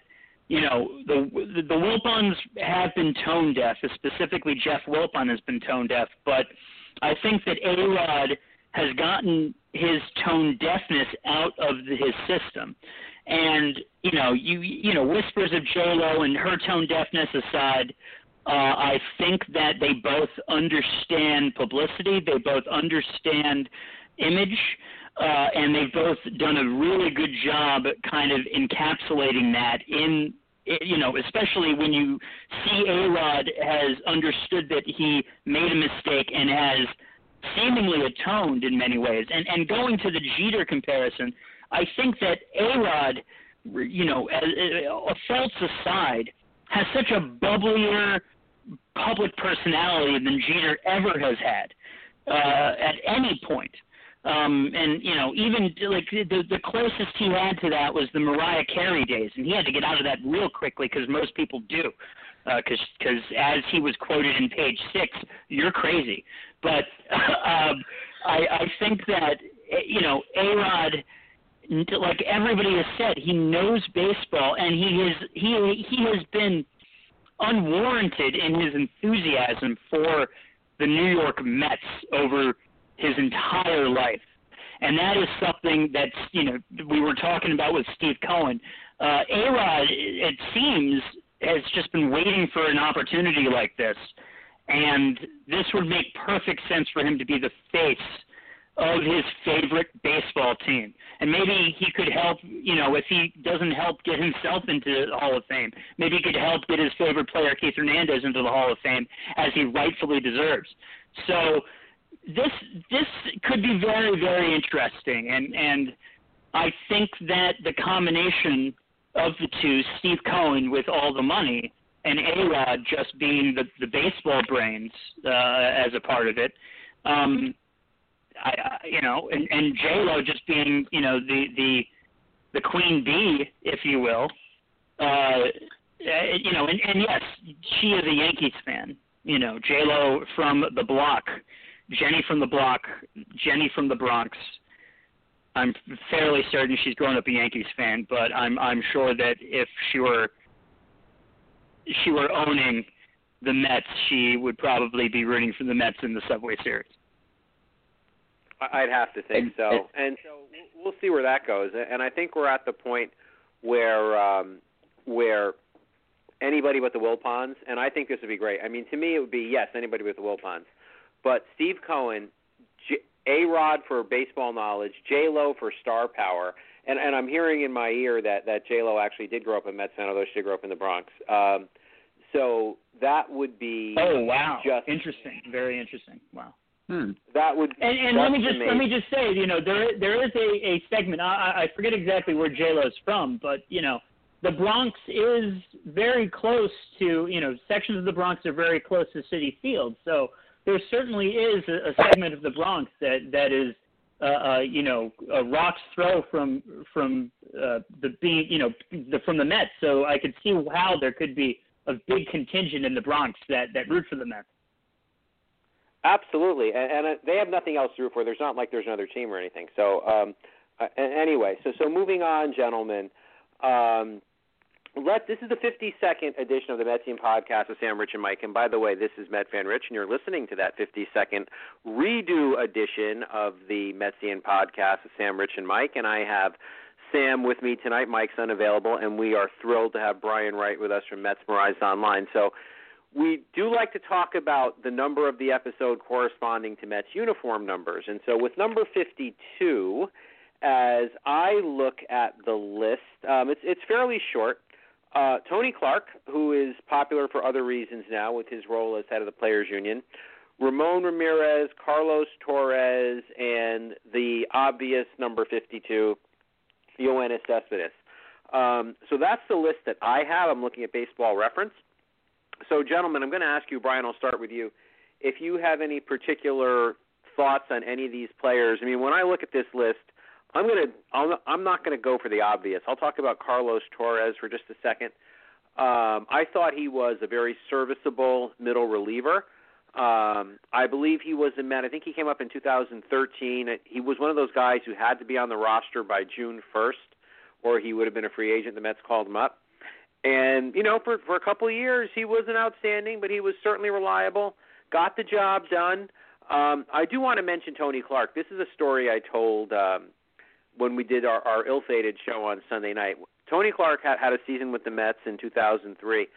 you know the the Wilpons have been tone deaf. Specifically, Jeff Wilpon has been tone deaf, but I think that A Rod has gotten his tone deafness out of his system. And you know, you you know, whispers of J Lo and her tone deafness aside, uh, I think that they both understand publicity. They both understand image. Uh, and they've both done a really good job kind of encapsulating that in you know, especially when you see A Rod has understood that he made a mistake and has seemingly atoned in many ways. And and going to the Jeter comparison, I think that A Rod, you know, uh, faults aside, has such a bubblier public personality than Jeter ever has had uh, at any point. Um, and you know, even like the the closest he had to that was the Mariah Carey days, and he had to get out of that real quickly because most people do, because uh, because as he was quoted in page six, you're crazy. But [laughs] um, I I think that you know, A Rod like everybody has said, he knows baseball, and he has he he has been unwarranted in his enthusiasm for the New York Mets over his entire life. And that is something that's, you know, we were talking about with Steve Cohen. Uh, A-Rod, it seems, has just been waiting for an opportunity like this. And this would make perfect sense for him to be the face of his favorite baseball team. And maybe he could help, you know, if he doesn't help get himself into the Hall of Fame, maybe he could help get his favorite player, Keith Hernandez, into the Hall of Fame as he rightfully deserves. So this this could be very, very interesting and, and I think that the combination of the two, Steve Cohen with all the money and A Rod just being the, the baseball brains uh, as a part of it, um, I, you know, and, and J Lo just being you know the the the queen bee, if you will. Uh, you know, and, and yes, she is a Yankees fan. You know, J Lo from the block, Jenny from the block, Jenny from the Bronx. I'm fairly certain she's grown up a Yankees fan, but I'm I'm sure that if she were she were owning the Mets, she would probably be rooting for the Mets in the Subway Series. I'd have to think so, and so we'll see where that goes. And I think we're at the point where um, where anybody but the Wilpons, and I think this would be great. I mean, to me, it would be yes, anybody but the Wilpons, but Steve Cohen, J- A Rod for baseball knowledge, J Lo for star power, and and I'm hearing in my ear that that J Lo actually did grow up in Mets fan, although she grew up in the Bronx. Um, so that would be. Oh wow! Just interesting. Very interesting. Wow. Hmm. That would. And, and let me just amazing. let me just say, you know, there there is a a segment. I, I forget exactly where J Lo's from, but you know, the Bronx is very close to you know sections of the Bronx are very close to Citi Field, so there certainly is a, a segment of the Bronx that that is. Uh, uh, you know, a rock's throw from from uh, the being, you know, the, from the Mets. So I could see how there could be a big contingent in the Bronx that that root for the Mets. Absolutely, and, and uh, they have nothing else to root for. There's not like there's another team or anything. So um, uh, anyway, so so moving on, gentlemen. Um, let this is the 52nd edition of the Metsian podcast with Sam, Rich, and Mike. And by the way, this is Met Fan Rich, and you're listening to that 52nd redo edition of the Metsian podcast with Sam, Rich, and Mike. And I have Sam with me tonight. Mike's unavailable, and we are thrilled to have Brian Wright with us from Metsmerized Online. So we do like to talk about the number of the episode corresponding to Mets uniform numbers. And so with number 52, as I look at the list, um, it's it's fairly short. Uh, Tony Clark, who is popular for other reasons now with his role as head of the Players Union, Ramon Ramirez, Carlos Torres, and the obvious number 52, Yoenis Cespedes. Um, so that's the list that I have. I'm looking at baseball reference. So, gentlemen, I'm going to ask you, Brian, I'll start with you. If you have any particular thoughts on any of these players, I mean, when I look at this list, I'm gonna. I'll, I'm not going to go for the obvious. I'll talk about Carlos Torres for just a second. Um, I thought he was a very serviceable middle reliever. Um, I believe he was a Met. I think he came up in 2013. He was one of those guys who had to be on the roster by June 1st, or he would have been a free agent. The Mets called him up, and you know, for for a couple of years, he wasn't outstanding, but he was certainly reliable. Got the job done. Um, I do want to mention Tony Clark. This is a story I told. Um, when we did our, our ill-fated show on Sunday night. Tony Clark had, had a season with the Mets in 2003.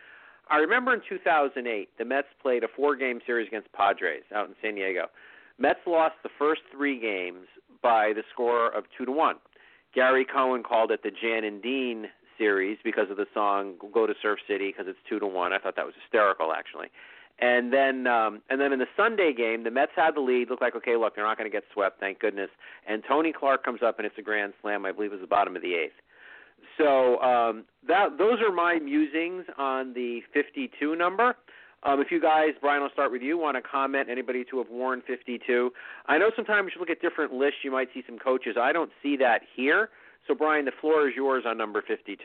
I remember in 2008, the Mets played a four-game series against Padres out in San Diego. Mets lost the first three games by the score of two to one. Gary Cohen called it the Jan and Dean series because of the song "Go to Surf City" because it's two to one. I thought that was hysterical, actually. And then um and then in the Sunday game, the Mets had the lead. Looked like okay, look, they're not going to get swept, thank goodness. And Tony Clark comes up and it's a grand slam. I believe it was the bottom of the eighth. So um that those are my musings on the 52 number. Um, if you guys, Brian, I'll start with you. Want to comment? Anybody to have worn 52? I know sometimes you look at different lists, you might see some coaches. I don't see that here. So, Brian, the floor is yours on number 52.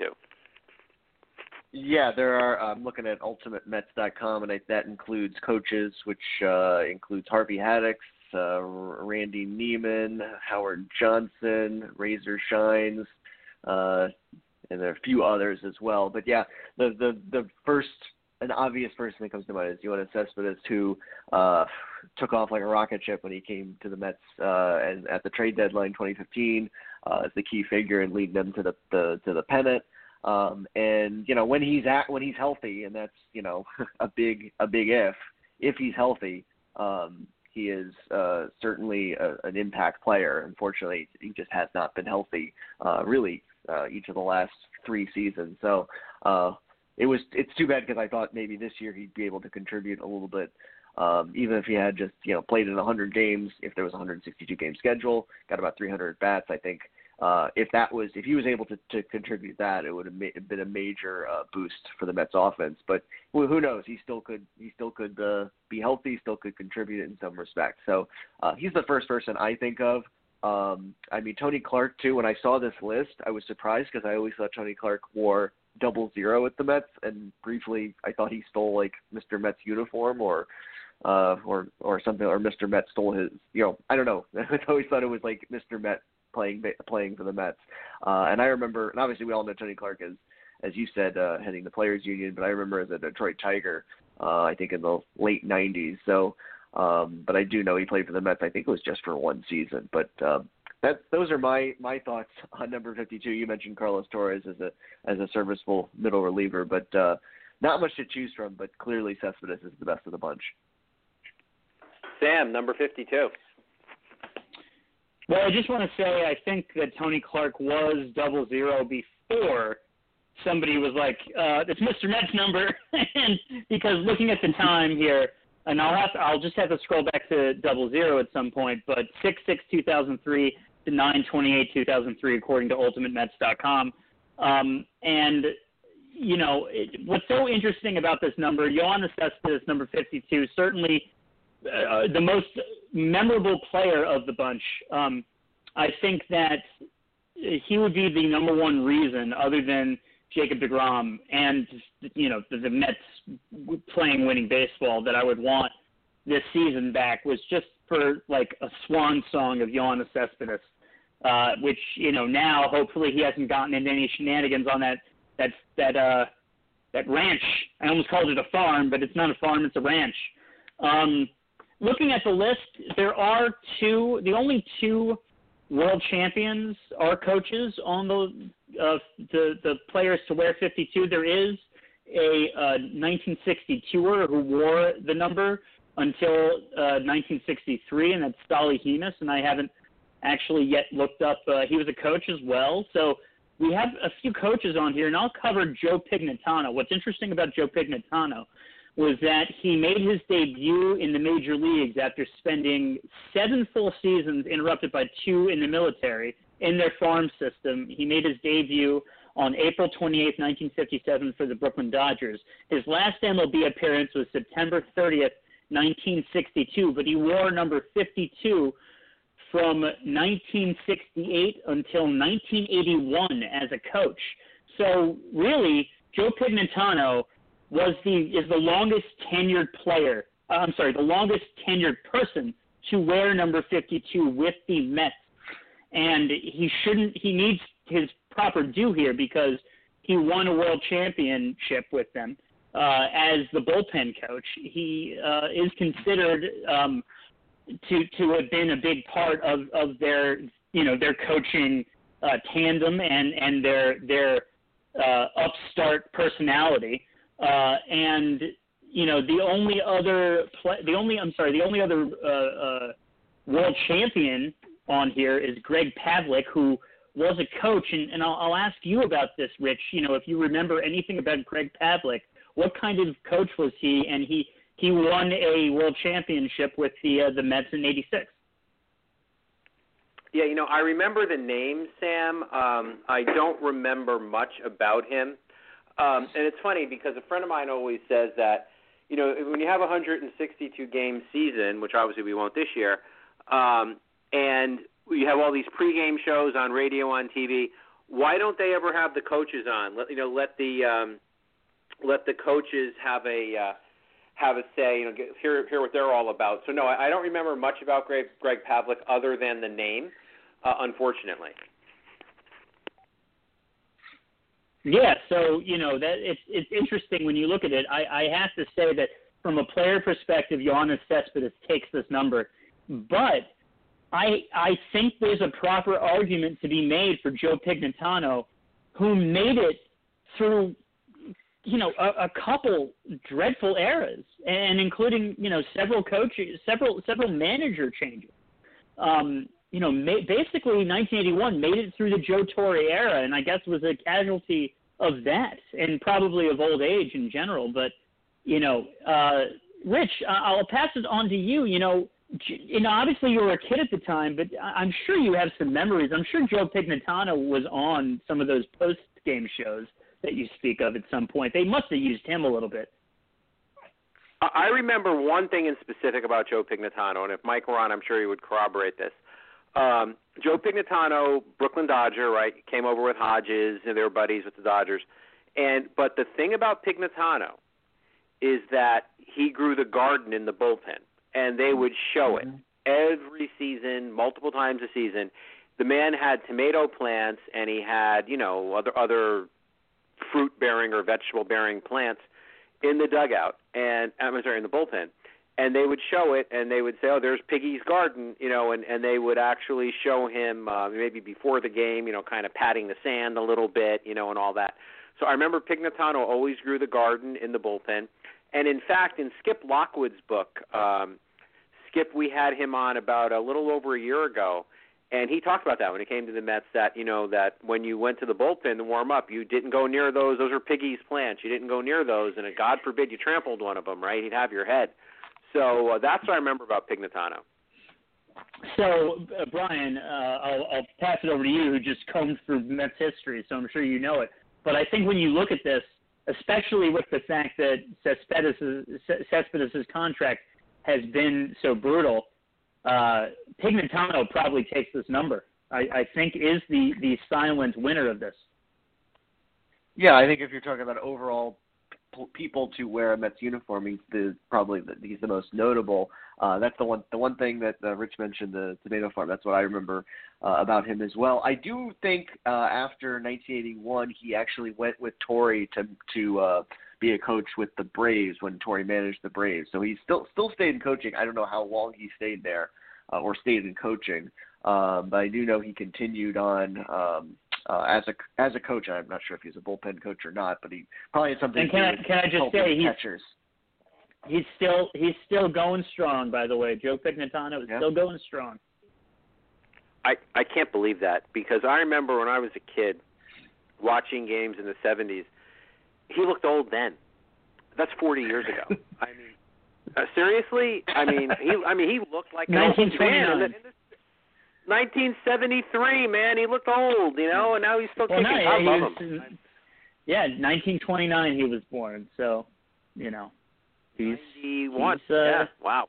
Yeah, there are. I'm looking at UltimateMets.com, and I, that includes coaches, which uh, includes Harvey Haddix, uh, Randy Niemann, Howard Johnson, Razor Shines, uh, and there are a few others as well. But yeah, the the the first an obvious person that comes to mind is Yoenis Cespedes, who uh, took off like a rocket ship when he came to the Mets uh, and at the trade deadline 2015 uh, as the key figure and leading them to the, the to the pennant. Um, and you know when he's at when he's healthy, and that's you know [laughs] a big a big if. If he's healthy, um, he is uh, certainly a, an impact player. Unfortunately, he just has not been healthy uh, really uh, each of the last three seasons. So uh, it was it's too bad because I thought maybe this year he'd be able to contribute a little bit. Um, even if he had just you know played in 100 games, if there was a 162 game schedule, got about 300 bats, I think uh, if that was if he was able to, to contribute that, it would have ma- been a major uh, boost for the Mets offense. But who, who knows? He still could he still could uh, be healthy, still could contribute in some respect. So uh, he's the first person I think of. Um, I mean Tony Clark too. When I saw this list, I was surprised because I always thought Tony Clark wore double zero at the Mets, and briefly I thought he stole like Mr. Met's uniform or uh or or something or Mr. Met stole his you know I don't know [laughs] I always thought it was like Mr. Met playing playing for the Mets. Uh, and I remember, and obviously we all know Tony Clark as as you said, uh, heading the players union. But I remember as a Detroit Tiger, uh, I think in the late '90s. So, um, but I do know he played for the Mets. I think it was just for one season. But um, that those are my my thoughts on number 52. You mentioned Carlos Torres as a as a serviceable middle reliever, but uh, not much to choose from. But clearly Cespedes is the best of the bunch. Sam, number 52. Well, I just want to say I think that Tony Clark was double zero before somebody was like, uh, "It's Mr. Met's number," [laughs] and because looking at the time here, and I'll have to, I'll just have to scroll back to double zero at some point, but six six two thousand three to nine twenty eight two thousand three, according to UltimateMets.com, um, and you know it, what's so interesting about this number, Yoenis Cespedes, number fifty two, certainly uh, the most memorable player of the bunch. Um, I think that he would be the number one reason, other than Jacob deGrom and you know the, the Mets playing winning baseball, that I would want this season back was just for like a swan song of Yoenis Cespedes, uh, which you know now hopefully he hasn't gotten into any shenanigans on that that that uh that ranch. I almost called it a farm, but it's not a farm; it's a ranch. Um, looking at the list, there are two, the only two world champions are coaches on the uh, the the players to wear 52. There is a uh, 1962er who wore the number until uh, 1963, and that's Solly Hemus, and I haven't actually yet looked up. Uh, he was a coach as well, so we have a few coaches on here, and I'll cover Joe Pignatano. What's interesting about Joe Pignatano was that he made his debut in the major leagues after spending seven full seasons interrupted by two in the military in their farm system. He made his debut on April 28, 1957 for the Brooklyn Dodgers. His last MLB appearance was September 30th, 1962, but he wore number 52 from 1968 until 1981 as a coach. So really, Joe Pignatano was the is the longest tenured player. Uh, I'm sorry, the longest tenured person to wear number 52 with the Mets, and he shouldn't. He needs his proper due here because he won a world championship with them uh, as the bullpen coach. He uh, is considered um, to to have been a big part of of their you know their coaching uh, tandem and and their their uh, upstart personality. Uh, and you know the only other play, the only I'm sorry the only other uh, uh, world champion on here is Greg Pavlick, who was a coach, and, and I'll, I'll ask you about this, Rich. You know, if you remember anything about Greg Pavlick, what kind of coach was he? And he he won a world championship with the uh, the Mets in '86. Yeah, you know, I remember the name Sam. Um, I don't remember much about him. Um, and it's funny because a friend of mine always says that, you know, when you have a 162 game season, which obviously we won't this year, um, and you have all these pregame shows on radio, on TV, why don't they ever have the coaches on? Let you know, let the um, let the coaches have a uh, have a say. You know, get, hear hear what they're all about. So no, I, I don't remember much about Greg Greg Pavlick other than the name, uh, unfortunately. Yeah, so you know that it's it's interesting when you look at it. I, I have to say that from a player perspective, Yoenis Cespedes takes this number, but I I think there's a proper argument to be made for Joe Pignatano, who made it through you know a, a couple dreadful eras, and including you know several coaches, several several manager changes. Um, you know, ma- basically 1981 made it through the Joe Torre era, and I guess was a casualty of that, and probably of old age in general. But you know, uh, Rich, I'll pass it on to you. You know, you know, obviously you were a kid at the time, but I'm sure you have some memories. I'm sure Joe Pignatano was on some of those post game shows that you speak of at some point. They must have used him a little bit. I remember one thing in specific about Joe Pignatano, and if Mike were on, I'm sure he would corroborate this um, Joe Pignatano, Brooklyn Dodger, right, came over with Hodges, and they were buddies with the Dodgers. And but the thing about Pignatano is that he grew the garden in the bullpen, and they would show it mm-hmm. every season, multiple times a season. The man had tomato plants, and he had you know other other fruit bearing or vegetable bearing plants in the dugout, and I'm sorry, in the bullpen and they would show it and they would say, "Oh, there's Piggy's garden," you know, and and they would actually show him uh, maybe before the game, you know, kind of patting the sand a little bit, you know, and all that. So I remember Pignatano always grew the garden in the bullpen, and in fact, in Skip Lockwood's book, um, Skip, we had him on about a little over a year ago, And he talked about that when it came to the Mets. That you know that when you went to the bullpen to warm up, you didn't go near those. Those are Piggy's plants. You didn't go near those, and God forbid you trampled one of them. Right? He'd have your head. So uh, that's what I remember about Pignatano. So, uh, Brian, uh, I'll, I'll pass it over to you, who just combed through Mets history, so I'm sure you know it. But I think when you look at this, especially with the fact that Cespedes' contract has been so brutal, uh, Pignatano probably takes this number. I, I think is the the silent winner of this. Yeah, I think if you're talking about overall people to wear a Mets uniform, he's the probably the, he's the most notable. Uh, that's the one the one thing that uh, Rich mentioned the tomato farm. That's what I remember uh, about him as well. I do think uh, after 1981, he actually went with Torre to to uh, be a coach with the Braves when Torre managed the Braves. So he still still stayed in coaching. I don't know how long he stayed there uh, or stayed in coaching, um, but I do know he continued on. Um, uh, as a as a coach. I'm not sure if he's a bullpen coach or not, but he probably had something. And can I can I just say he's catchers. he's still he's still going strong. By the way, Joe Pignatano is yeah. still going strong. I I can't believe that because I remember when I was a kid watching games in the 70s. He looked old then. That's 40 years ago. [laughs] I mean, uh, seriously. I mean, he I mean he looked like an old man. 1973, man. He looked old, you know, and now he's still well, kicking. No, yeah, I love was, him. Yeah, 1929 he was born, so you know, he's 91. He's, uh, yeah, wow.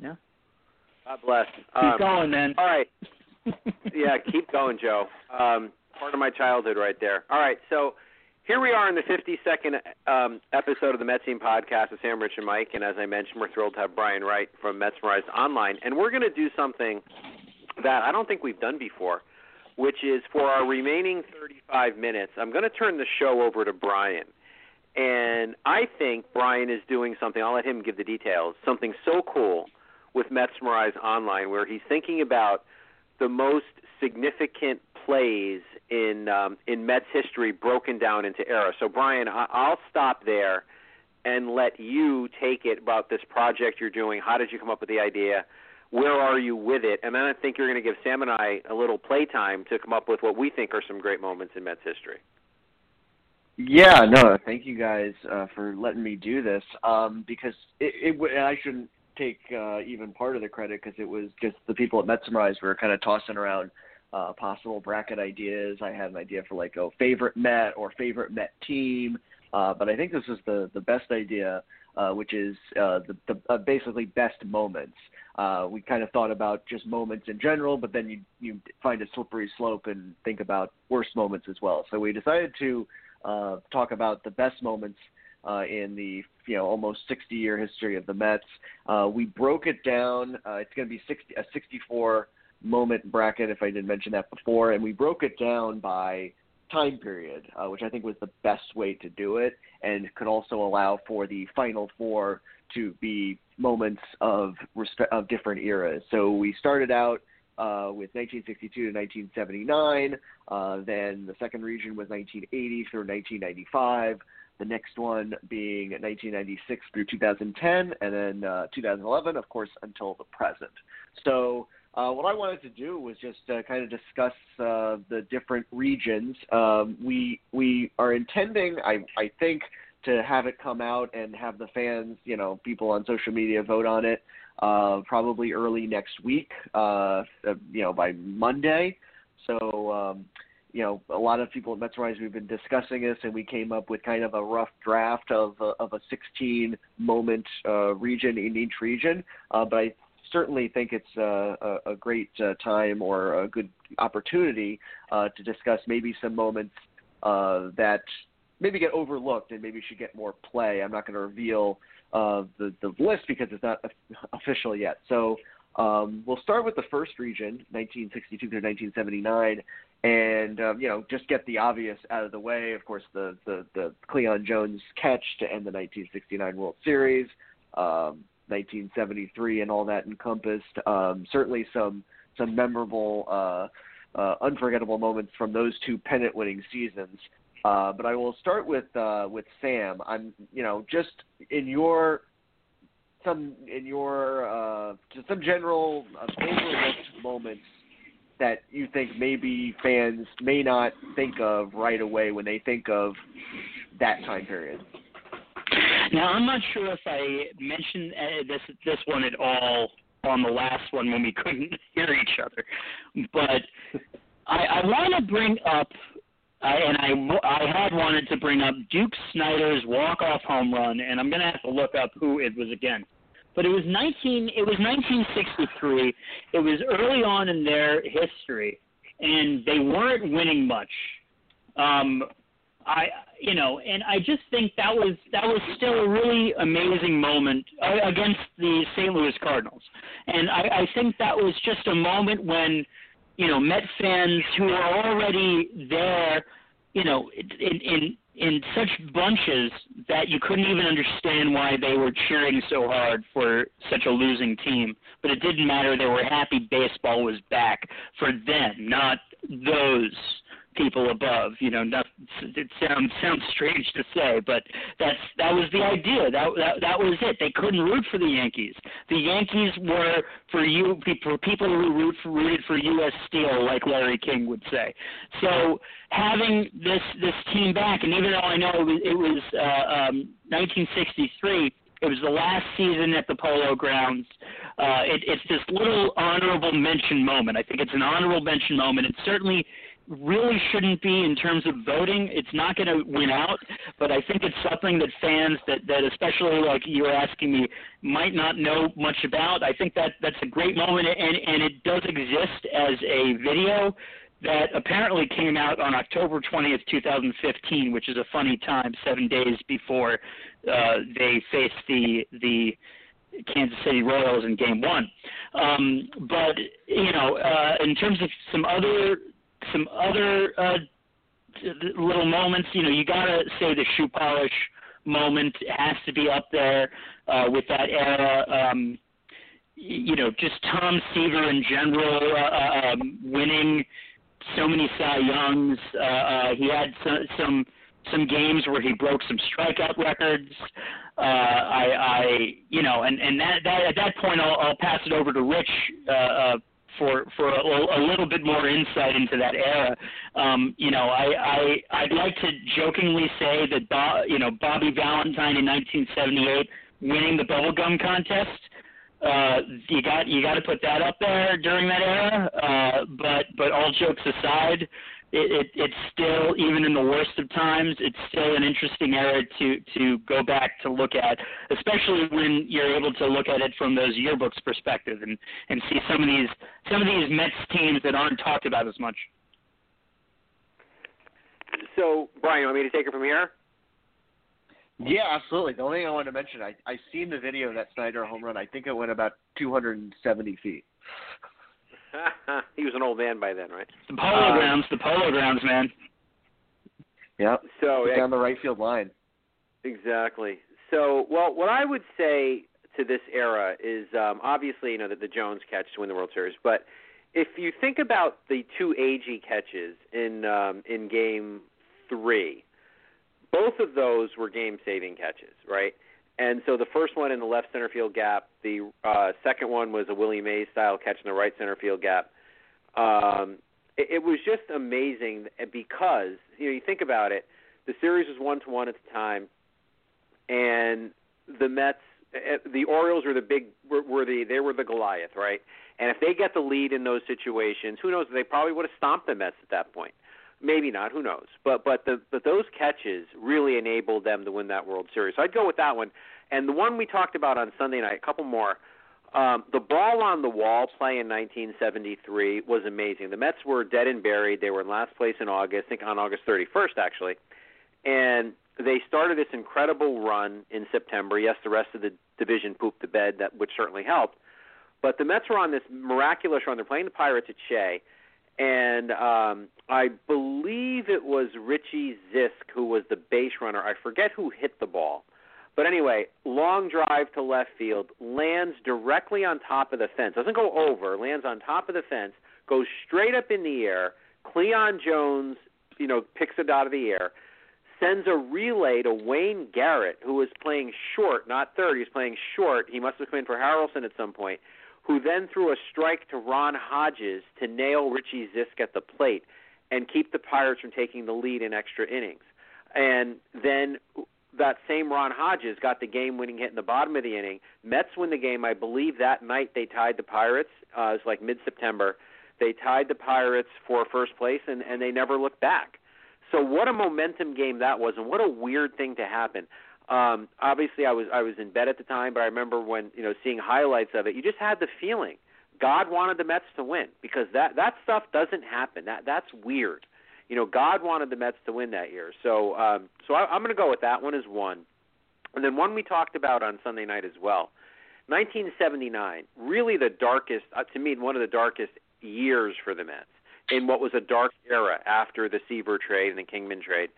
Yeah. God bless. Keep um, going, man. All right. [laughs] yeah, keep going, Joe. Um, part of my childhood right there. All right, so here we are in the 52nd um, episode of the Team Podcast with Sam, Rich, and Mike. And as I mentioned, we're thrilled to have Brian Wright from Metsmerized Online. And we're going to do something that I don't think we've done before, which is for our remaining 35 minutes, I'm going to turn the show over to Brian. And I think Brian is doing something, I'll let him give the details, something so cool with Metsmerized Online where he's thinking about the most significant plays in um, in Mets history broken down into eras. So Brian, I- I'll stop there and let you take it about this project you're doing. How did you come up with the idea? Where are you with it? And then I think you're going to give Sam and I a little playtime to come up with what we think are some great moments in Mets history. Yeah, no, thank you guys uh, for letting me do this. Um, because it, it, I shouldn't take uh, even part of the credit because it was just the people at Metsmerize were kind of tossing around uh, possible bracket ideas. I had an idea for like a favorite Met or favorite Met team, uh, but I think this is the the best idea, uh, which is uh, the, the uh, basically best moments. Uh, we kind of thought about just moments in general, but then you you find a slippery slope and think about worst moments as well. So we decided to uh, talk about the best moments uh, in the you know almost 60 year history of the Mets. Uh, we broke it down. Uh, it's going to be 60, a 64 moment bracket, if I didn't mention that before, and we broke it down by time period, uh, which I think was the best way to do it, and could also allow for the final four to be moments of respect of different eras. So we started out uh, with 1962 to 1979. Uh, then the second region was 1980 through 1995. The next one being 1996 through 2010, and then uh, 2011, of course, until the present. So uh, what I wanted to do was just uh, kind of discuss uh, the different regions. Um, we we are intending, I I think, to have it come out and have the fans, you know, people on social media vote on it. Uh, probably early next week, uh, you know, by Monday. So, um, you know, a lot of people at Metsmerize we've been discussing this, and we came up with kind of a rough draft of a, of a 16 moment uh, region in each region. Uh, but I certainly think it's a, a great uh, time or a good opportunity uh, to discuss maybe some moments uh, that maybe get overlooked and maybe should get more play. I'm not going to reveal uh, the the list because it's not [laughs] official yet. So um, we'll start with the first region, 1962 through 1979, and um, you know just get the obvious out of the way. Of course, the the, the Cleon Jones catch to end the 1969 World Series. Um, 1973 and all that encompassed. Um, certainly some some memorable, uh, uh, unforgettable moments from those two pennant-winning seasons. Uh, but I will start with uh, with Sam. I'm you know just in your some in your uh, just some general uh, overlooked moments that you think maybe fans may not think of right away when they think of that time period? Now, I'm not sure if I mentioned uh, this this one at all on the last one when we couldn't [laughs] hear each other, but I, I want to bring up, I, and I I had wanted to bring up Duke Snider's walk off home run, and I'm going to have to look up who it was against. But it was 19. It was 1963. It was early on in their history, and they weren't winning much. Um, I you know, and I just think that was that was still a really amazing moment uh, against the St. Louis Cardinals, and I, I think that was just a moment when, you know, Met fans who are already there, you know, in in in such bunches that you couldn't even understand why they were cheering so hard for such a losing team. But it didn't matter; they were happy baseball was back for them, not those people above. You know, not, it sounds sounds strange to say, but that's that was the idea. That that that was it. They couldn't root for the Yankees. The Yankees were for you for people who root for, rooted for U.S. Steel, like Larry King would say. So having this this team back, and even though I know it was, it was uh, um, 1963. It was the last season at the Polo Grounds. Uh, it, it's this little honorable mention moment. I think it's an honorable mention moment. It certainly really shouldn't be in terms of voting. It's not going to win out, but I think it's something that fans that that especially like you're asking me might not know much about. I think that that's a great moment, and and it does exist as a video that apparently came out on October 20th, 2015, which is a funny time, seven days before uh, they faced the the Kansas City Royals in Game One. Um, but you know, uh, in terms of some other some other uh, little moments. You know, you gotta say the shoe polish moment has to be up there uh, with that era. Um, you know, just Tom Seaver in general uh, uh, um, winning so many Cy Youngs. Uh, uh, he had some, some some games where he broke some strikeout records. Uh, I, I, you know, and and that, that at that point, I'll, I'll pass it over to Rich uh, uh, for for a, a little bit more insight into that era. Um, you know, I, I I'd like to jokingly say that Bob, you know Bobby Valentine in 1978 winning the bubblegum contest. Uh, you got you got to put that up there during that era. Uh, but but all jokes aside, it, it, it's still even in the worst of times, it's still an interesting era to to go back to look at, especially when you're able to look at it from those yearbooks perspective and and see some of these some of these Mets teams that aren't talked about as much. So, Brian, you want me to take it from here? Yeah, absolutely. The only thing I wanted to mention, I I seen the video of that Snyder home run. I think it went about 270 feet. [laughs] he was an old man by then, right? The polo uh, grounds, the polo grounds, man. Yep. So down the right field line. Exactly. So, well, what I would say to this era is um, obviously, you know, that the Jones catch to win the World Series, but if you think about the two Agee catches in um, in Game Three, both of those were game-saving catches, right? And so the first one in the left center field gap, the uh, second one was a Willie Mays style catch in the right center field gap. Um, it, it was just amazing because you know you think about it, the series was one to one at the time, and the Mets, eh, the Orioles were the big were, were the they were the Goliath, right? And if they get the lead in those situations, who knows? They probably would have stomped the Mets at that point. Maybe not. Who knows? But but the but those catches really enabled them to win that World Series. So I'd go with that one. And the one we talked about on Sunday night, a couple more. Um, the ball on the wall play in 1973 was amazing. The Mets were dead and buried. They were in last place in August, I think on August 31st actually, and they started this incredible run in September. Yes, the rest of the division pooped the bed, that which certainly helped. But the Mets were on this miraculous run. They're playing the Pirates at Shea and um, I believe it was Richie Zisk who was the base runner. I forget who hit the ball, but anyway, long drive to left field, lands directly on top of the fence. Doesn't go over, lands on top of the fence, goes straight up in the air. Cleon Jones, you know, picks it out of the air, sends a relay to Wayne Garrett, who was playing short, not third. He was playing short. He must have come in for Harrelson at some point, who then threw a strike to Ron Hodges to nail Richie Zisk at the plate and keep the Pirates from taking the lead in extra innings. And then that same Ron Hodges got the game-winning hit in the bottom of the inning. Mets win the game. I believe that night they tied the Pirates. Uh, it was like mid-September. They tied the Pirates for first place, and and they never looked back. So what a momentum game that was, and what a weird thing to happen. Um, obviously, I was I was in bed at the time, but I remember when you know seeing highlights of it. You just had the feeling God wanted the Mets to win because that that stuff doesn't happen. That that's weird. You know, God wanted the Mets to win that year. So um, so I, I'm going to go with that one as one, and then one we talked about on Sunday night as well. 1979, really the darkest uh, to me, one of the darkest years for the Mets in what was a dark era after the Seaver trade and the Kingman trade.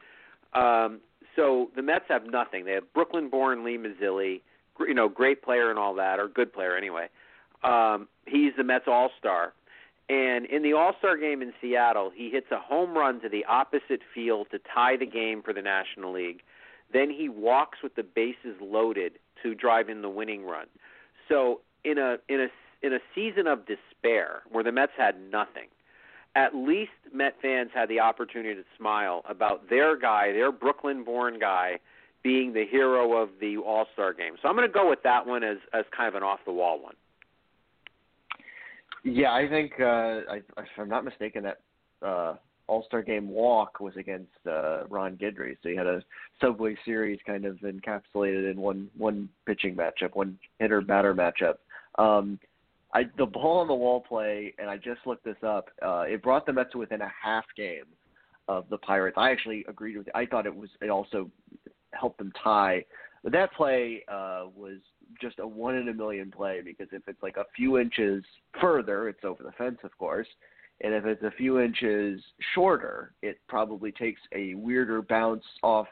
Um, so the Mets have nothing. They have Brooklyn-born Lee Mazzilli, you know, great player and all that, or good player anyway. Um, he's the Mets All-Star, and in the All-Star game in Seattle, he hits a home run to the opposite field to tie the game for the National League. Then he walks with the bases loaded to drive in the winning run. So in a in a in a season of despair where the Mets had nothing, at least Met fans had the opportunity to smile about their guy, their Brooklyn born guy, being the hero of the All Star game. So I'm going to go with that one as as kind of an off the wall one. Yeah, I think uh, I, if I'm not mistaken, that uh, All Star Game walk was against uh, Ron Guidry. So he had a Subway Series kind of encapsulated in one one pitching matchup, one hitter batter matchup. Um, I the ball on the wall play, and I just looked this up. Uh, it brought the Mets within a half game of the Pirates. I actually agreed with. It. I thought it was. It also helped them tie. But that play uh, was just a one in a million play because if it's like a few inches further, it's over the fence, of course. And if it's a few inches shorter, it probably takes a weirder bounce off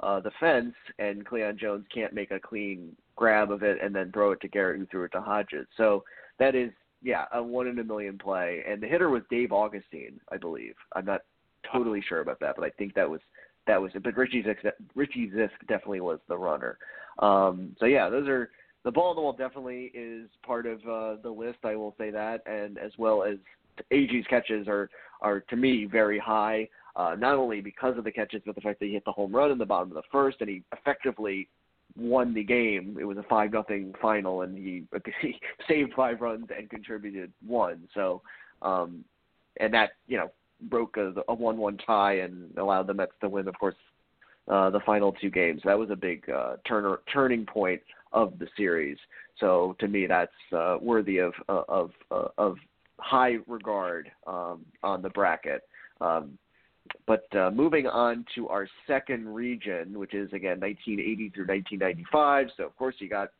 uh, the fence, and Cleon Jones can't make a clean grab of it and then throw it to Garrett, who threw it to Hodges. So that is yeah a one in a million play, and the hitter was Dave Augustine, I believe. I'm not totally sure about that, but I think that was that was it. But Richie Zisk, Richie Zisk definitely was the runner. Um, so yeah, those are the ball on the wall definitely is part of uh, the list. I will say that, and as well as Agee's catches are are to me very high. Uh, not only because of the catches, but the fact that he hit the home run in the bottom of the first, and he effectively won the game. It was a five nothing final, and he, [laughs] he saved five runs and contributed one. So, um, and that you know broke a, a one one tie and allowed the Mets to win, of course, uh, the final two games. That was a big uh, turner, turning point of the series. So to me, that's uh, worthy of of of, of high regard um, on the bracket. Um, but uh, moving on to our second region, which is again 1980 through 1995. So of course you got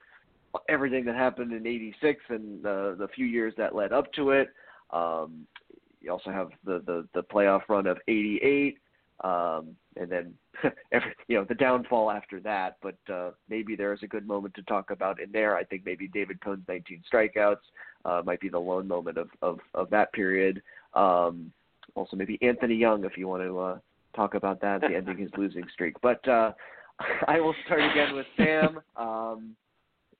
everything that happened in '86 and the the few years that led up to it. Um, you also have the, the the playoff run of '88, um, and then [laughs] every you know the downfall after that. But uh, maybe there is a good moment to talk about in there. I think maybe David Cone's 19 strikeouts uh, might be the lone moment of of, of that period. Um, also maybe Anthony Young if you want to uh, talk about that, the ending his [laughs] losing streak. But uh, [laughs] I will start again with Sam. [laughs] Um,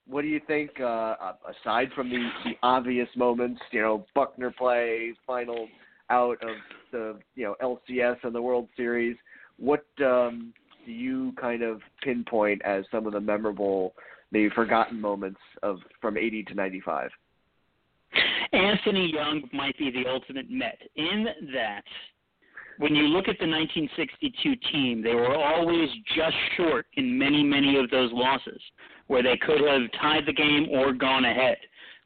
what do you think, uh, aside from the, the obvious moments, you know, Buckner play, final out of the you know LCS and the World Series, what um, do you kind of pinpoint as some of the memorable, maybe forgotten moments of from 80 to 95? Anthony Young might be the ultimate Met in that when you look at the 1962 team, they were always just short in many, many of those losses where they could have tied the game or gone ahead,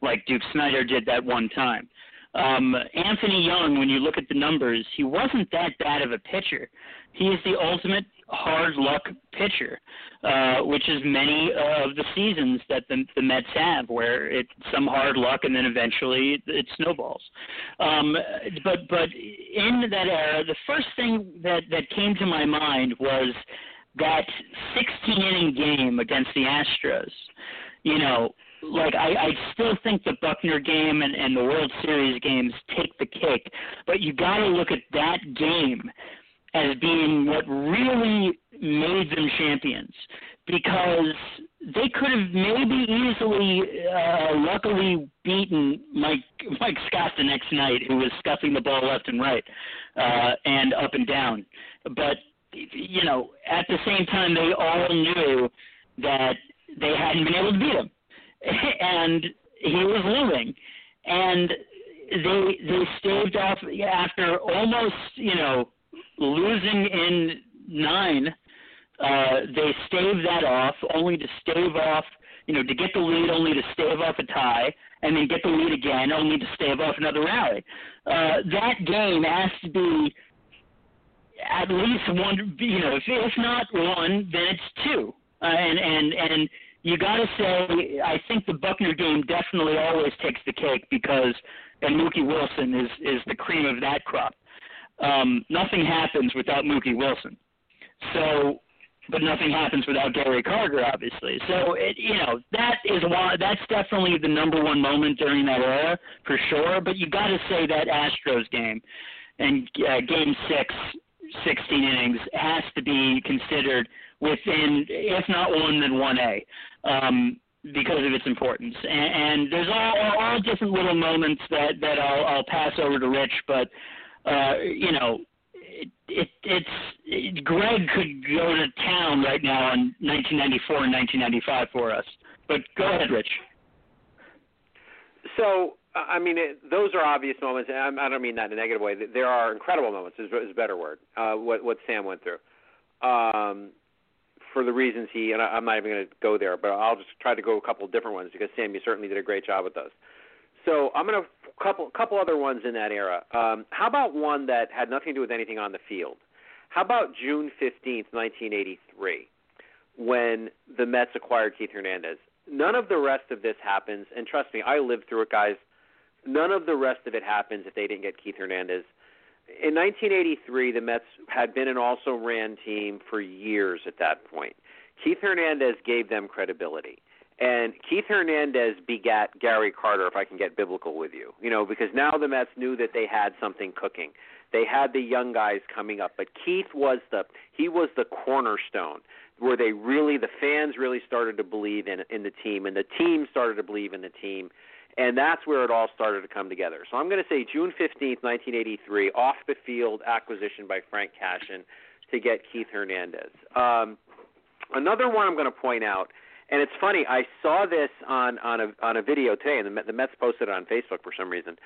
like Duke Snider did that one time. Um, Anthony Young, when you look at the numbers, he wasn't that bad of a pitcher. He is the ultimate hard luck pitcher, uh, which is many of the seasons that the, the Mets have, where it's some hard luck and then eventually it, snowballs. Um, but but in that era, the first thing that that came to my mind was that 16 inning game against the Astros. You know, like I, I still think the Buckner game and, and the World Series games take the cake, but you got to look at that game as being what really made them champions because they could have maybe easily, uh, luckily beaten Mike Mike Scott the next night, who was scuffing the ball left and right uh, and up and down. But you know, at the same time, they all knew that they hadn't been able to beat him, [laughs] and he was losing, and they they staved off after almost you know losing in nine uh, they staved that off, only to stave off, you know, to get the lead, only to stave off a tie, and then get the lead again, only to stave off another rally. Uh, that game has to be at least one, you know, if, if not one, then it's two. Uh, and and and you got to say, I think the Buckner game definitely always takes the cake because, and Mookie Wilson is is the cream of that crop. Um, nothing happens without Mookie Wilson. So but nothing happens without Gary Carter, obviously. So it, you know, that is why that's definitely the number one moment during that era for sure. But you got to say that Astros game and uh, Game Six, 16 innings has to be considered within, if not one, then one A. Um, because of its importance, and, and there's all, all different little moments that that I'll, I'll pass over to Rich, but uh, you know, it, it it's it, Greg could go to town right now on 1994 and 1995 for us. But go ahead, Rich. So I mean, it, those are obvious moments. And I don't mean that in a negative way. There are incredible moments. Is, is a better word. Uh, what what Sam went through, um, for the reasons he and I, I'm not even going to go there, but I'll just try to go a couple of different ones because Sam, you certainly did a great job with those. So I'm going to couple couple other ones in that era. Um, how about one that had nothing to do with anything on the field? How about June 15th, 1983, when the Mets acquired Keith Hernandez? None of the rest of this happens, and trust me, I lived through it, guys. None of the rest of it happens if they didn't get Keith Hernandez. In 1983, the Mets had been an also ran team for years at that point. Keith Hernandez gave them credibility. And Keith Hernandez begat Gary Carter, if I can get biblical with you. You know, because now the Mets knew that they had something cooking. They had the young guys coming up, but Keith was the he was the cornerstone where they really the fans really started to believe in in the team, and the team started to believe in the team, and that's where it all started to come together. So I'm going to say June 15th, 1983, off the field acquisition by Frank Cashen to get Keith Hernandez. Um, another one I'm going to point out and it's funny, I saw this on on a on a video today, and the, the Mets posted it on Facebook for some reason.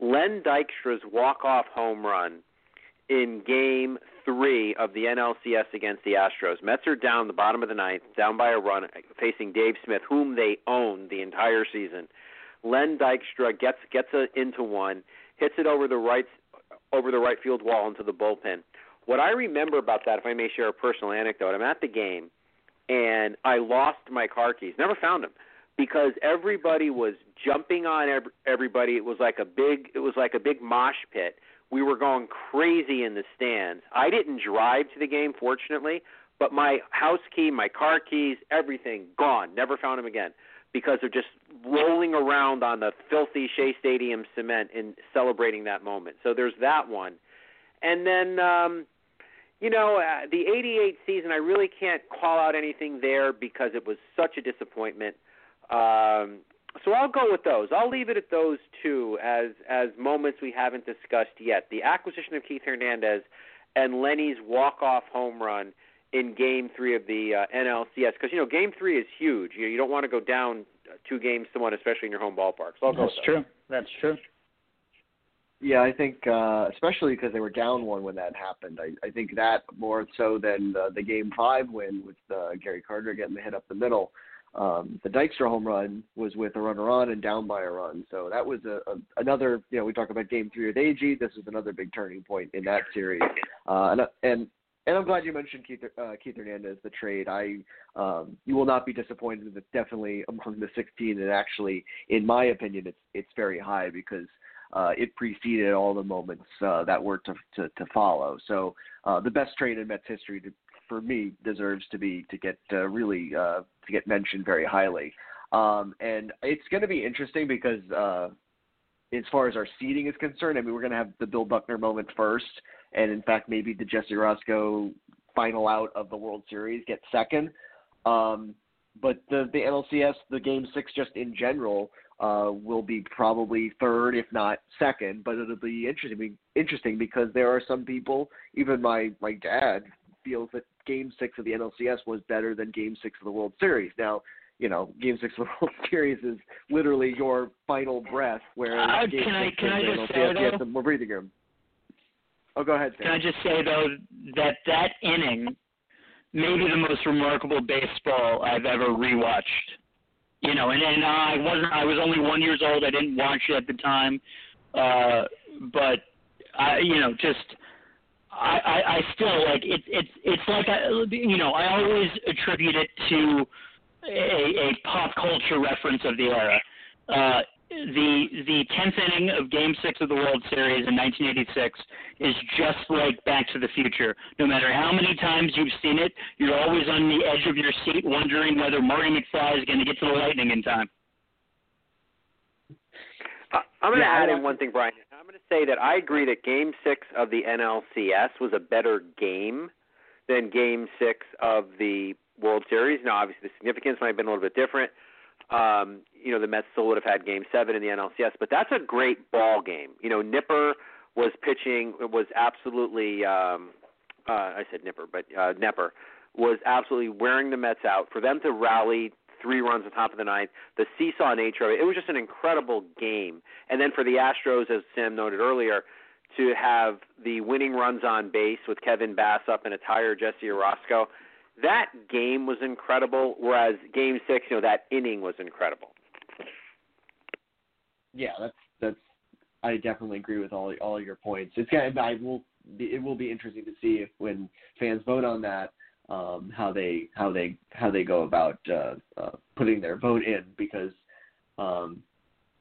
Len Dykstra's walk off home run in Game Three of the NLCS against the Astros. Mets are down the bottom of the ninth, down by a run, facing Dave Smith, whom they own the entire season. Len Dykstra gets gets a, into one, hits it over the right over the right field wall into the bullpen. What I remember about that, if I may share a personal anecdote, I'm at the game and I lost my car keys. Never found them because everybody was jumping on everybody. It was like a big it was like a big mosh pit. We were going crazy in the stands. I didn't drive to the game fortunately, but my house key, my car keys, everything gone. Never found them again because they're just rolling around on the filthy Shea Stadium cement and celebrating that moment. So there's that one. And then um you know, uh, the 88 season, I really can't call out anything there because it was such a disappointment. Um, so I'll go with those. I'll leave it at those two as as moments we haven't discussed yet. The acquisition of Keith Hernandez and Lenny's walk-off home run in Game Three of the uh, NLCS, because you know Game Three is huge. You, you don't want to go down two games to one, especially in your home ballpark. So I'll go. That's true. That's true. Yeah, I think uh, especially because they were down one when that happened. I, I think that more so than the, the game five win with uh, Gary Carter getting the hit up the middle. Um, the Dykstra home run was with a runner on and down by a run, so that was a, a another. You know, we talk about game three with Agee. This is another big turning point in that series, uh, and and and I'm glad you mentioned Keith, uh, Keith Hernandez, the trade. I, um, you will not be disappointed. It's definitely among the 16, and actually, in my opinion, it's it's very high because uh, it preceded all the moments uh, that were to, to, to follow. So uh, the best trade in Mets history, to, for me, deserves to be to get uh, really uh, to get mentioned very highly. Um, and it's going to be interesting because uh, as far as our seeding is concerned, I mean, we're going to have the Bill Buckner moment first, and in fact, maybe the Jesse Orosco final out of the World Series get second. Um, but the the NLCS, the Game Six, just in general, uh, will be probably third, if not second. But it'll be interesting, interesting because there are some people, even my my dad, feels that Game Six of the NLCS was better than Game Six of the World Series. Now, you know, Game Six of the [laughs] World Series is literally your final breath, whereas uh, Game can I, Six can of I the just NLCS, say, you have some more breathing room. Oh, go ahead. Sam. Can I just say though that that inning may be the most remarkable baseball I've ever rewatched. You know, and and I wasn't I was only one years old. I didn't watch it at the time, uh, but I you know just. I, I, I still like it. It's it's like I, you know I always attribute it to a, a pop culture reference of the era. Uh, the the tenth inning of Game Six of the World Series in 1986 is just like Back to the Future. No matter how many times you've seen it, you're always on the edge of your seat, wondering whether Marty McFly is going to get to the Lightning in time. Uh, I'm going to Yeah, add in one thing, Brian. I'm going to say that I agree that Game Six of the NLCS was a better game than Game Six of the World Series. Now, obviously, the significance might have been a little bit different. Um, you know, the Mets still would have had Game Seven in the NLCS, but that's a great ball game. You know, Nipper was pitching was absolutely. Um, uh, I said Nipper, but uh, Knepper was absolutely wearing the Mets out. For them to rally three runs on top of the ninth, the seesaw nature of it, it was just an incredible game. And then for the Astros, as Sam noted earlier, to have the winning runs on base with Kevin Bass up and a tired Jesse Orosco, that game was incredible. Whereas Game Six, you know, that inning was incredible. Yeah, that's that's. I definitely agree with all all your points. It's of, I will be, it will be interesting to see if when fans vote on that um, how they how they how they go about uh, uh, putting their vote in because um,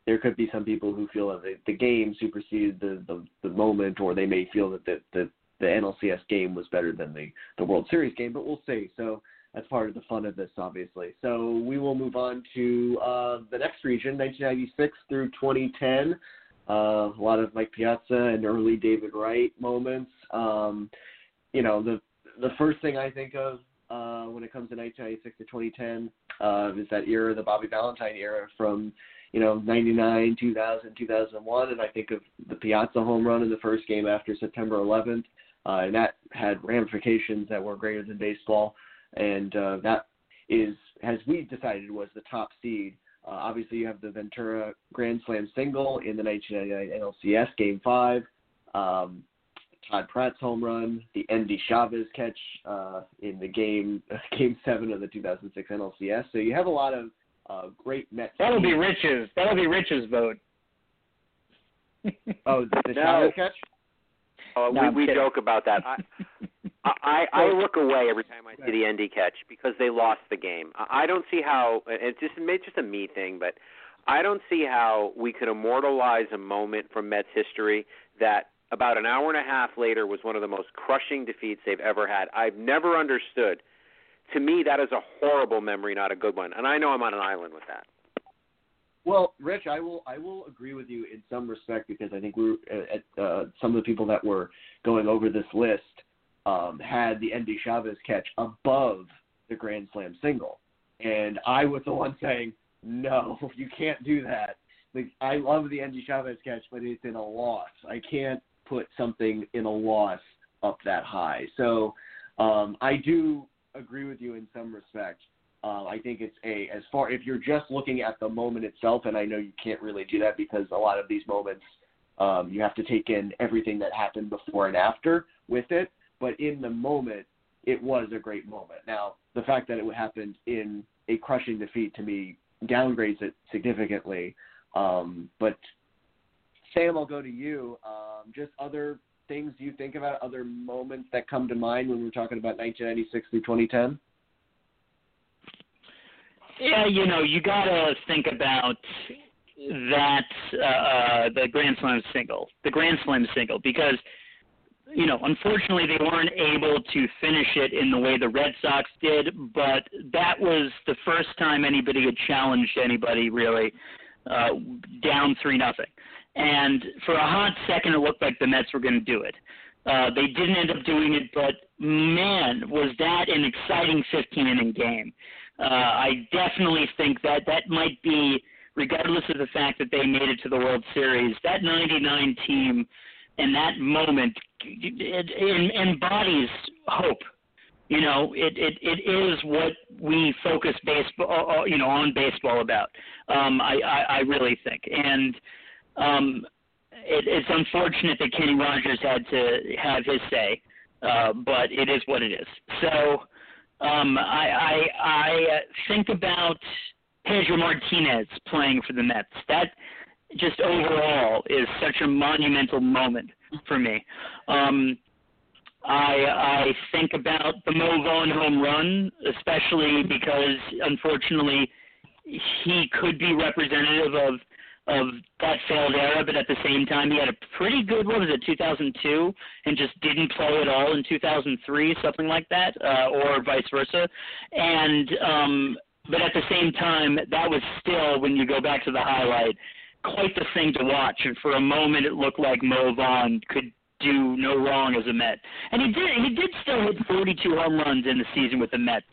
there could be some people who feel that the, the game superseded the, the the moment, or they may feel that the, the the NLCS game was better than the the World Series game. But we'll see. So that's part of the fun of this, obviously. So we will move on to uh, the next region, 1996 through 2010. Uh, a lot of Mike Piazza and early David Wright moments. Um, you know, the the first thing I think of uh, when it comes to 1996 to 2010 uh, is that era, the Bobby Valentine era from you know 99, 2000, 2001, and I think of the Piazza home run in the first game after September 11th, uh, and that had ramifications that were greater than baseball, and uh, that is, as we decided, was the top seed. Uh, obviously, you have the Ventura Grand Slam single in the 1999 NLCS Game Five. Um, Todd Pratt's home run, the Endy Chavez catch uh, in the game [laughs] Game Seven of the 2006 NLCS. So you have a lot of uh, great Mets. That'll be. Rich's. That'll be Rich's vote. Oh, the, the [laughs] No. Chavez catch. Uh, No, we we joke about that. I, I I look away every time I see the Endy catch because they lost the game. I don't see how it's just it's just a me thing, but I don't see how we could immortalize a moment from Mets history that about an hour and a half later was one of the most crushing defeats they've ever had. I've never understood. To me, that is a horrible memory, not a good one. And I know I'm on an island with that. Well, Rich, I will I will agree with you in some respect because I think we were at uh, some of the people that were going over this list um, had the Endy Chavez catch above the Grand Slam single, and I was the one saying no, [laughs] you can't do that. Like I love the Endy Chavez catch, but it's in a loss. I can't put something in a loss up that high. So um, I do agree with you in some respect. Uh, I think it's a as far if you're just looking at the moment itself, and I know you can't really do that because a lot of these moments um, you have to take in everything that happened before and after with it. But in the moment, it was a great moment. Now, the fact that it happened in a crushing defeat to me downgrades it significantly. Um, but Sam, I'll go to you. Um, just other things you think about, other moments that come to mind when we're talking about 1996 through 2010. Yeah, you know, you gotta think about that uh, the Grand Slam single, the Grand Slam single, because you know, unfortunately, they weren't able to finish it in the way the Red Sox did. But that was the first time anybody had challenged anybody really uh, down three nothing. And for a hot second, it looked like the Mets were going to do it. Uh, they didn't end up doing it, but man, was that an exciting 15 inning game. Uh, I definitely think that that might be, regardless of the fact that they made it to the World Series, that 99 team and that moment it, it embodies hope. You know, it, it it is what we focus baseball, uh, uh, you know, on baseball about. Um, I, I I really think, and um, it, it's unfortunate that Kenny Rogers had to have his say, uh, but it is what it is. So um, I, I, I think about Pedro Martinez playing for the Mets. That just overall is such a monumental moment for me. Um, I I think about the Mo Vaughn home run, especially because unfortunately he could be representative of of that failed era, but at the same time, he had a pretty good what was it, 2002, and just didn't play at all in 2003, something like that, uh, or vice versa. And um, but at the same time, that was still when you go back to the highlight, quite the thing to watch. And for a moment, it looked like Mo Vaughn could do no wrong as a Met. And he did he did still hit 42 home runs in the season with the Mets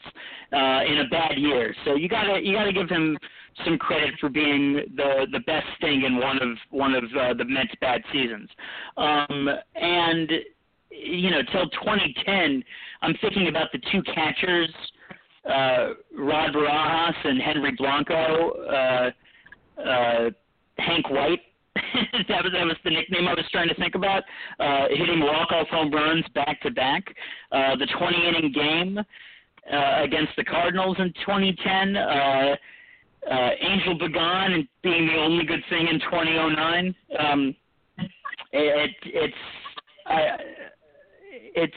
uh in a bad year. So you got to you got to give him some credit for being the the best thing in one of one of uh, the Mets' bad seasons. Um, and you know, till 2010, I'm thinking about the two catchers, uh, Rod Barajas and Henry Blanco, uh, uh, Hank White. [laughs] [laughs] that was that was the nickname I was trying to think about. Uh, hitting walk-off home runs back to back. Uh, the 20 inning game uh, against the Cardinals in 2010. Uh, uh, Angel and being the only good thing in 2009. Um, it, it's I, it's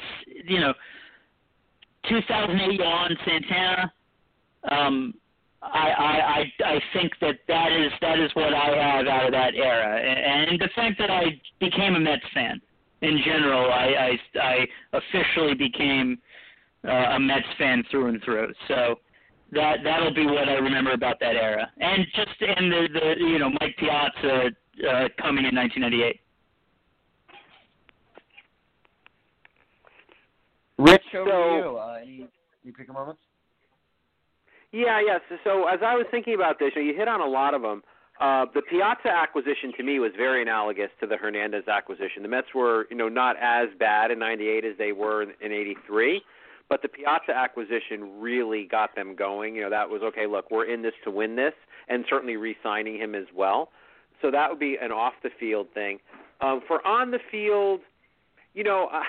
you know 2008 Johan Santana. Um, I, I I I think that that is that is what I have out of that era, and, and the fact that I became a Mets fan in general. I I, I officially became uh, a Mets fan through and through. So that that'll be what I remember about that era, and just and the the you know Mike Piazza uh, coming in 1998. Rich, over so, you. Uh, any any pick a moments? Yeah, yes. Yeah, so, so as I was thinking about this, you, know, you hit on a lot of them. Uh, the Piazza acquisition to me was very analogous to the Hernandez acquisition. The Mets were, you know, not as bad in '98 as they were in '83, but the Piazza acquisition really got them going. You know, that was okay. Look, we're in this to win this, and certainly re-signing him as well. So that would be an off the field thing. Um, for on the field, you know, uh,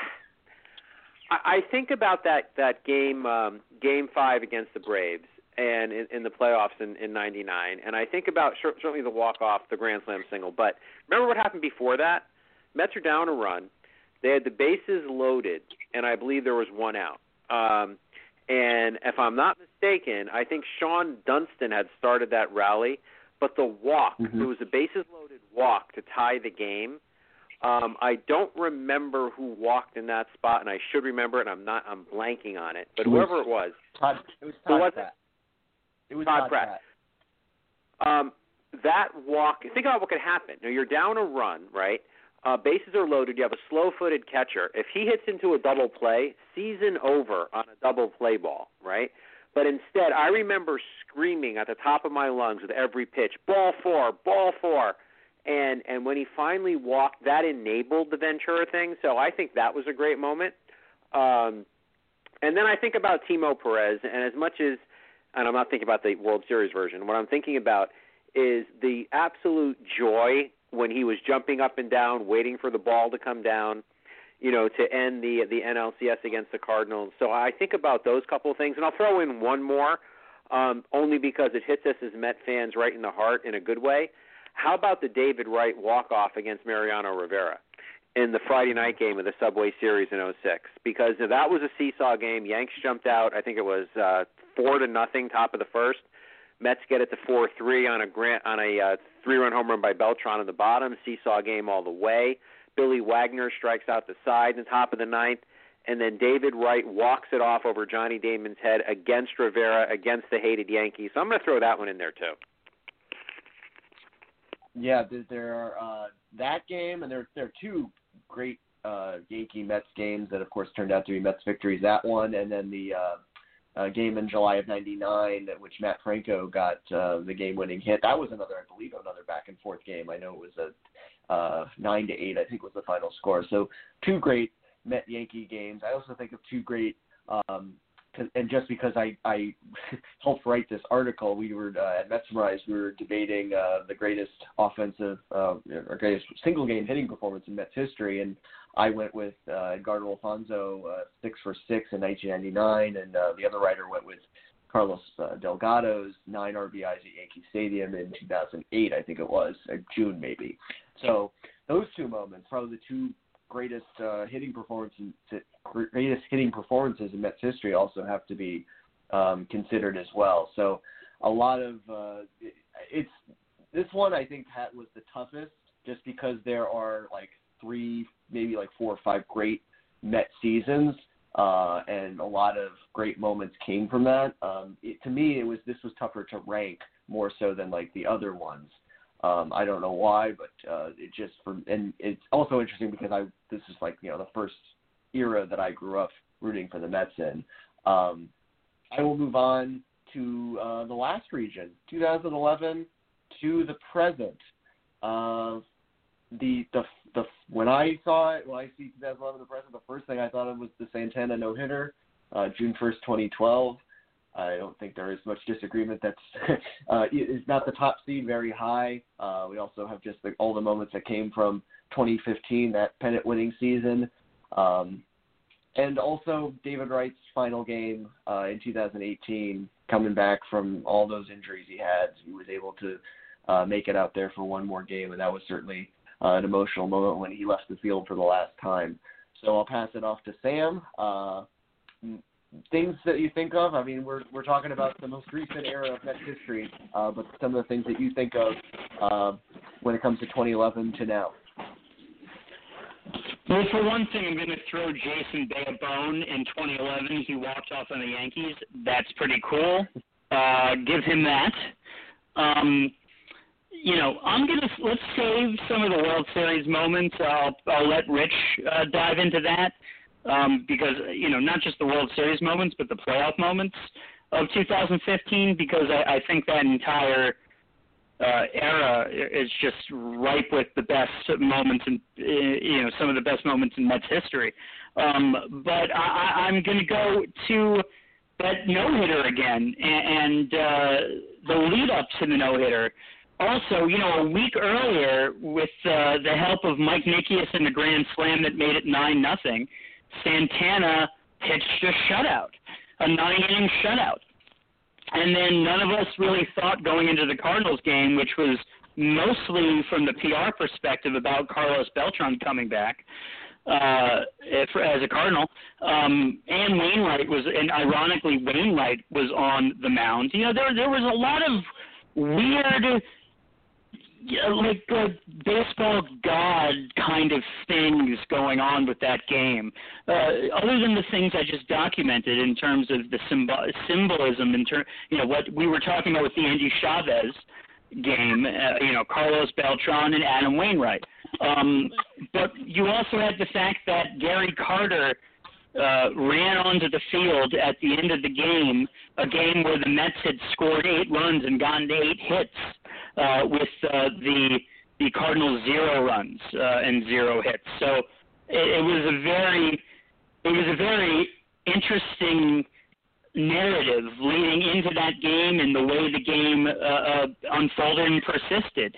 I, I think about that that game, um, game five against the Braves, and in, in the playoffs in in '99, and I think about certainly the walk off, the grand slam single. But remember what happened before that? Mets are down a run. They had the bases loaded, and I believe there was one out um, and if I'm not mistaken, I think Shawon Dunston had started that rally, but the walk, mm-hmm. it was a bases loaded walk to tie the game. Um, I don't remember who walked in that spot, and I should remember it. I'm not. I'm blanking on it. But it whoever it was, Todd. It was Todd was Pratt. It? was Todd, Pratt. Pratt. Um, that walk. Think about what could happen. Now you're down a run, right? uh, bases are loaded. You have a slow-footed catcher. If he hits into a double play, season over on a double play ball, right? But instead, I remember screaming at the top of my lungs with every pitch, "Ball four, ball four. And and when he finally walked, that enabled the Ventura thing. So I think that was a great moment. Um, and then I think about Timo Perez, and as much as, and I'm not thinking about the World Series version. What I'm thinking about is the absolute joy when he was jumping up and down, waiting for the ball to come down, you know, to end the the NLCS against the Cardinals. So I think about those couple of things, and I'll throw in one more, um, only because it hits us as Met fans right in the heart in a good way. How about the David Wright walk off against Mariano Rivera in the Friday night game of the Subway Series in 06? Because that was a seesaw game. Yanks jumped out. I think it was uh, four to nothing, top of the first. Mets get it to four three on a grant on a uh, three run home run by Beltran in the bottom. Seesaw game all the way. Billy Wagner strikes out the side in the top of the ninth, and then David Wright walks it off over Johnny Damon's head against Rivera against the hated Yankees. So I'm going to throw that one in there too. yeah, there, there are uh, that game, and there there are two great uh, Yankee Mets games that, of course, turned out to be Mets victories. That one, and then the uh, uh, game in July of '99, which Matt Franco got uh, the game-winning hit. That was another, I believe, another back-and-forth game. I know it was a uh, nine to eight, I think, was the final score. So two great Met Yankee games. I also think of two great um, and just because I I [laughs] helped write this article, we were uh, at Metsmerize, we were debating uh, the greatest offensive uh, or greatest single game hitting performance in Mets history, and I went with uh, Edgardo Alfonzo uh, six for six in 1999, and uh, the other writer went with Carlos uh, Delgado's nine RBIs at Yankee Stadium in 2008, I think it was, uh, June maybe. So those two moments, probably the two greatest uh, hitting performances greatest hitting performances in Mets history also have to be um, considered as well. So a lot of uh, it's this one I think had, was the toughest just because there are like three maybe like four or five great Met seasons. Uh, and a lot of great moments came from that. Um, it, to me, it was this was tougher to rank more so than like the other ones. Um, I don't know why, but uh, it just for and it's also interesting because I this is like you know the first era that I grew up rooting for the Mets in. Um, I will move on to uh, the last region, 2011 to the present. Uh, the the the when I saw it, when I see 2011 the present, the first thing I thought of was the Santana no hitter, uh, June 1st, 2012. I don't think there is much disagreement. That's [laughs] uh, is not the top seed very high. Uh, we also have just the, all the moments that came from 2015, that pennant winning season, um, and also David Wright's final game uh, in 2018, coming back from all those injuries he had. He was able to uh, make it out there for one more game, and that was certainly uh, an emotional moment when he left the field for the last time. So I'll pass it off to Sam. Uh, things that you think of? I mean, we're we're talking about the most recent era of Mets history, uh, but some of the things that you think of uh, when it comes to 2011 to now. Well, for one thing, I'm going to throw Jason Bay a bone. In 2011, he walked off on the Yankees. That's pretty cool. Uh, give him that. Um, you know, I'm gonna let's save some of the World Series moments. I'll I'll let Rich uh, dive into that um, because you know not just the World Series moments, but the playoff moments of 2015. Because I, I think that entire uh, era is just ripe with the best moments and you know some of the best moments in Mets history. Um, but I, I'm going to go to that no hitter again and, and uh, the lead up to the no hitter. Also, you know, a week earlier, with uh, the help of Mike Nickeas and the grand slam that made it nine nothing, Santana pitched a shutout, a nine inning shutout. And then none of us really thought going into the Cardinals game, which was mostly from the PR perspective about Carlos Beltran coming back uh, as a Cardinal. Um, and Wainwright was, and ironically, Wainwright was on the mound. You know, there there was a lot of weird yeah, like uh, baseball god kind of things going on with that game. Uh, other than the things I just documented in terms of the symbol- symbolism, in terms, you know, what we were talking about with the Endy Chavez game, uh, you know, Carlos Beltran and Adam Wainwright. Um, but you also had the fact that Gary Carter uh, ran onto the field at the end of the game, a game where the Mets had scored eight runs and gotten eight hits uh, with uh, the the Cardinals zero runs uh, and zero hits. So it, it was a very it was a very interesting narrative leading into that game and the way the game uh, uh, unfolded and persisted.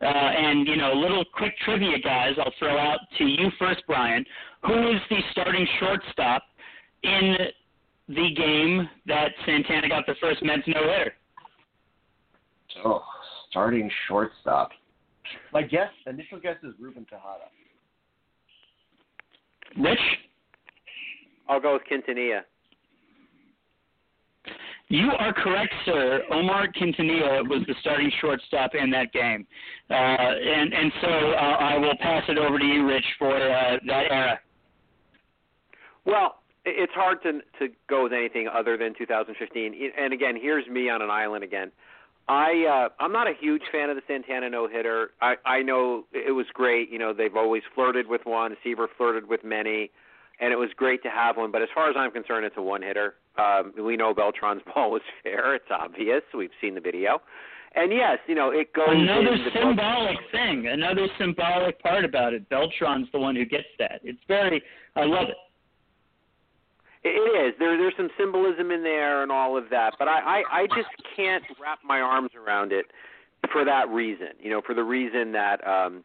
Uh, and you know, a little quick trivia, guys. I'll throw out to you first, Brian. Who is the starting shortstop in the game that Santana got the first Mets no hitter? Oh, starting shortstop. My guess, initial guess is Ruben Tejada. Rich? I'll go with Quintanilla. You are correct, sir. Omar Quintanilla was the starting shortstop in that game, uh, and and so uh, I will pass it over to you, Rich, for uh, that era. Well, it's hard to to go with anything other than 2015. And again, here's me on an island again. I uh, I'm not a huge fan of the Santana no hitter. I I know it was great. You know they've always flirted with one. Seaver flirted with many, and it was great to have one. But as far as I'm concerned, it's a one hitter. Um, we know Beltran's [laughs] ball was fair. It's obvious. We've seen the video. And yes, you know it goes. Another symbolic thing. Another symbolic part about it. Beltran's the one who gets that. It's very. I love it. It is. There, there's some symbolism in there and all of that, but I, I, I just can't wrap my arms around it for that reason. You know, for the reason that um,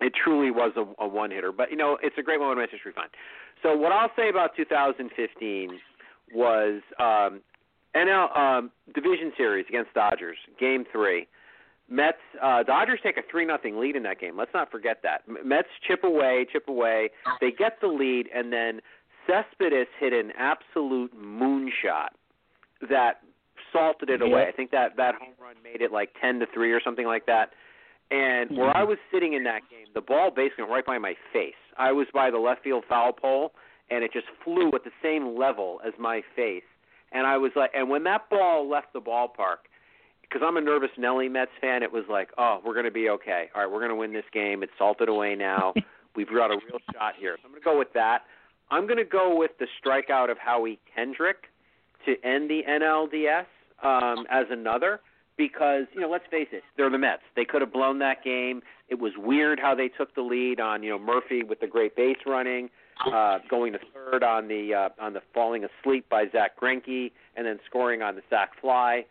it truly was a, a one hitter. But you know, it's a great moment in history. Fine. So what I'll say about 2015 was um, NL um, Division Series against Dodgers, Game Three. Mets uh, Dodgers take a three nothing lead in that game. Let's not forget that. Mets chip away, chip away. They get the lead, and then Cespedes hit an absolute moonshot that salted it away. I think that that home run made it like ten to three or something like that. And where mm-hmm. I was sitting in that game, the ball basically went right by my face. I was by the left field foul pole, and it just flew at the same level as my face. And I was like, and when that ball left the ballpark, because I'm a nervous Nelly Mets fan, it was like, oh, we're going to be okay. All right, we're going to win this game. It's salted away now. [laughs] We've got a real shot here. So I'm going to go with that. I'm going to go with the strikeout of Howie Kendrick to end the NLDS um, as another because you know let's face it, they're the Mets. They could have blown that game. It was weird how they took the lead on you know Murphy with the great base running, uh, going to third on the uh, on the falling asleep by Zack Greinke, and then scoring on the sac fly.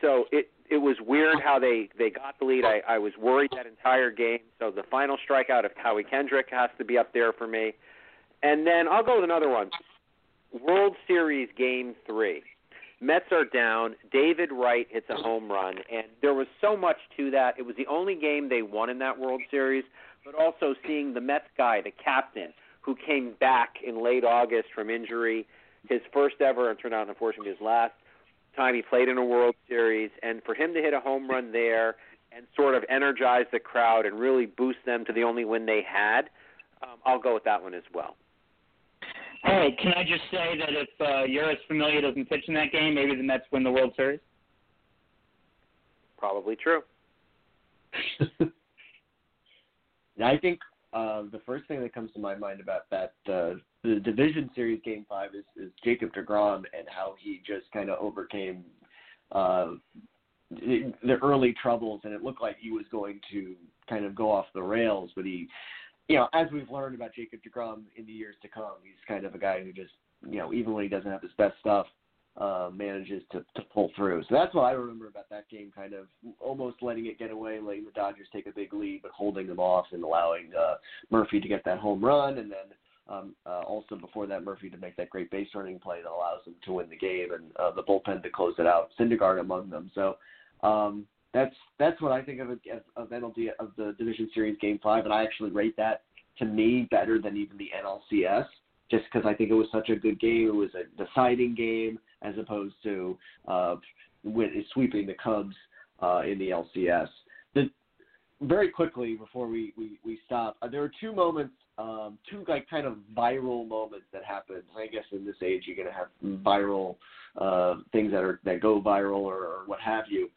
So it it was weird how they they got the lead. I, I was worried that entire game. So the final strikeout of Howie Kendrick has to be up there for me. And then I'll go with another one. World Series Game Three. Mets are down. David Wright hits a home run, and there was so much to that. It was the only game they won in that World Series, but also seeing the Mets guy, the captain, who came back in late August from injury, his first ever, and turned out unfortunately his last time he played in a World Series, and for him to hit a home run there and sort of energize the crowd and really boost them to the only win they had, um, I'll go with that one as well. Hey, can I just say that if uh, Jeurys Familia doesn't pitch in that game, maybe the Mets win the World Series? Probably true. [laughs] I think uh, the first thing that comes to my mind about that uh, the division series game five is, is Jacob deGrom and how he just kind of overcame uh, the early troubles, and it looked like he was going to kind of go off the rails, but he you know, as we've learned about Jacob deGrom in the years to come, he's kind of a guy who just, you know, even when he doesn't have his best stuff, uh, manages to, to pull through. So that's what I remember about that game, kind of almost letting it get away, letting the Dodgers take a big lead, but holding them off and allowing uh, Murphy to get that home run, and then um, uh, also before that Murphy to make that great base running play that allows them to win the game, and uh, the bullpen to close it out. Syndergaard among them. So um, that's that's what I think of, of NLD of the Division Series Game Five, and I actually rate that to me better than even the NLCS, just because I think it was such a good game. It was a deciding game as opposed to uh, with, sweeping the Cubs uh, in the LCS. The, very quickly before we we, we stop, uh, there were two moments, um, two like kind of viral moments that happened. I guess in this age, you're going to have viral uh, things that are that go viral or, or what have you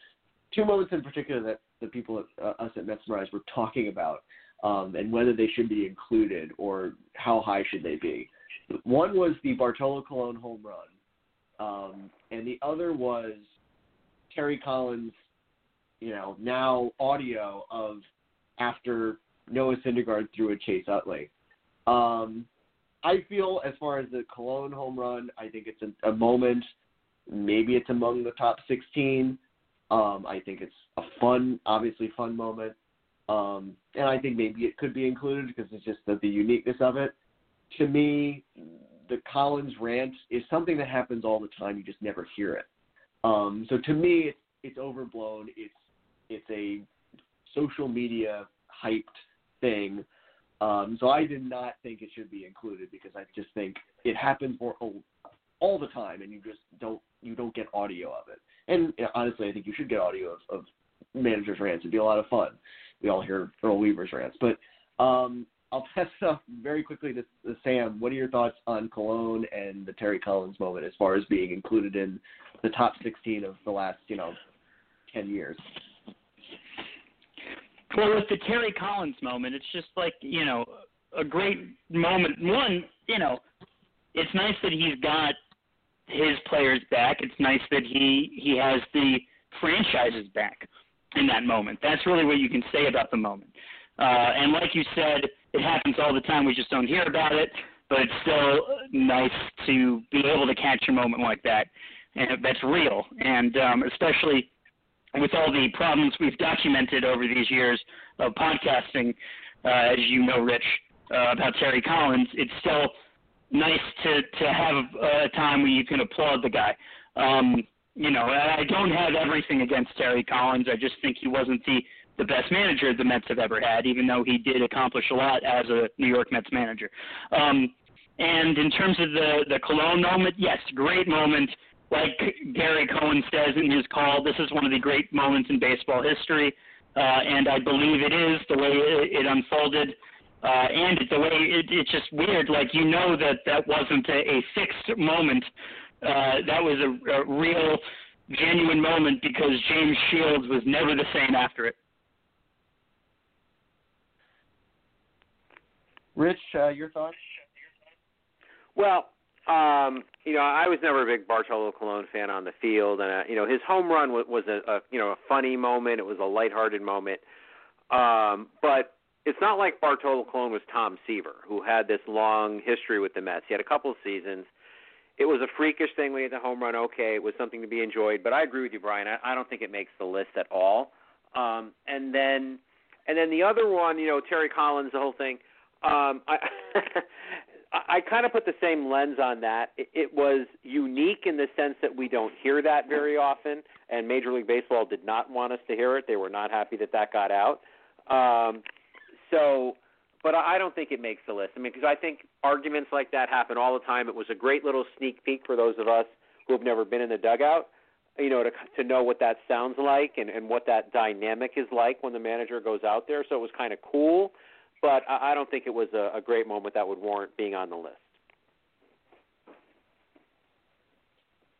two moments in particular that the people at, uh, us at Metsmerize were talking about, um, and whether they should be included or how high should they be. One was the Bartolo Colon home run, um, and the other was Terry Collins, you know, now audio of after Noah Syndergaard threw a Chase Utley. Um, I feel as far as the Colon home run, I think it's a, a moment. Maybe it's among the top 16. Um, I think it's a fun, obviously fun moment, um, and I think maybe it could be included because it's just the, the uniqueness of it. To me, the Collins rant is something that happens all the time. You just never hear it. Um, so to me, it's, it's overblown. It's it's a social media hyped thing. Um, so I did not think it should be included because I just think it happens more all, all the time, and you just don't you don't get audio of it. And honestly, I think you should get audio of, of managers' rants. It'd be a lot of fun. We all hear Earl Weaver's rants. But um, I'll [laughs] pass it off very quickly to, to Sam. What are your thoughts on Colon and the Terry Collins moment as far as being included in the top 16 of the last, you know, ten years. Well, with the Terry Collins moment, it's just like you know a great moment. One, you know, it's nice that he's got his players back. It's nice that he he has the franchises back in that moment. That's really what you can say about the moment. Uh, and like you said, it happens all the time. We just don't hear about it. But it's still nice to be able to catch a moment like that, and that's real. And um, especially with all the problems we've documented over these years of podcasting, uh, as you know, Rich, uh, about Terry Collins, it's still nice to to have a time where you can applaud the guy. Um, you know, I don't have everything against Terry Collins. I just think he wasn't the the best manager the Mets have ever had, even though he did accomplish a lot as a New York Mets manager. Um, and in terms of the the Colon moment, yes, great moment. Like Gary Cohen says in his call, this is one of the great moments in baseball history, uh, and I believe it is the way it, it unfolded. Uh, and the way it, it's just weird, like you know that that wasn't a, a fixed moment. Uh, that was a, a real, genuine moment because James Shields was never the same after it. Rich, uh, your thoughts? Well, um, you know, I was never a big Bartolo Colon fan on the field, and uh, you know, his home run was, was a, a you know a funny moment. It was a lighthearted moment, um, but it's not like Bartolo Colon was Tom Seaver, who had this long history with the Mets. He had a couple of seasons. It was a freakish thing when he hit the home run. Okay, it was something to be enjoyed, but I agree with you, Brian. I, I don't think it makes the list at all. Um, and then, and then the other one, you know, Terry Collins, the whole thing. Um, I [laughs] I kind of put the same lens on that. It, it was unique in the sense that we don't hear that very often, and Major League Baseball did not want us to hear it. They were not happy that that got out. Um, so, but I don't think it makes the list. I mean, because I think arguments like that happen all the time. It was a great little sneak peek for those of us who have never been in the dugout. You know, to to know what that sounds like and and what that dynamic is like when the manager goes out there. So it was kind of cool but I, I don't think it was a, a great moment that would warrant being on the list.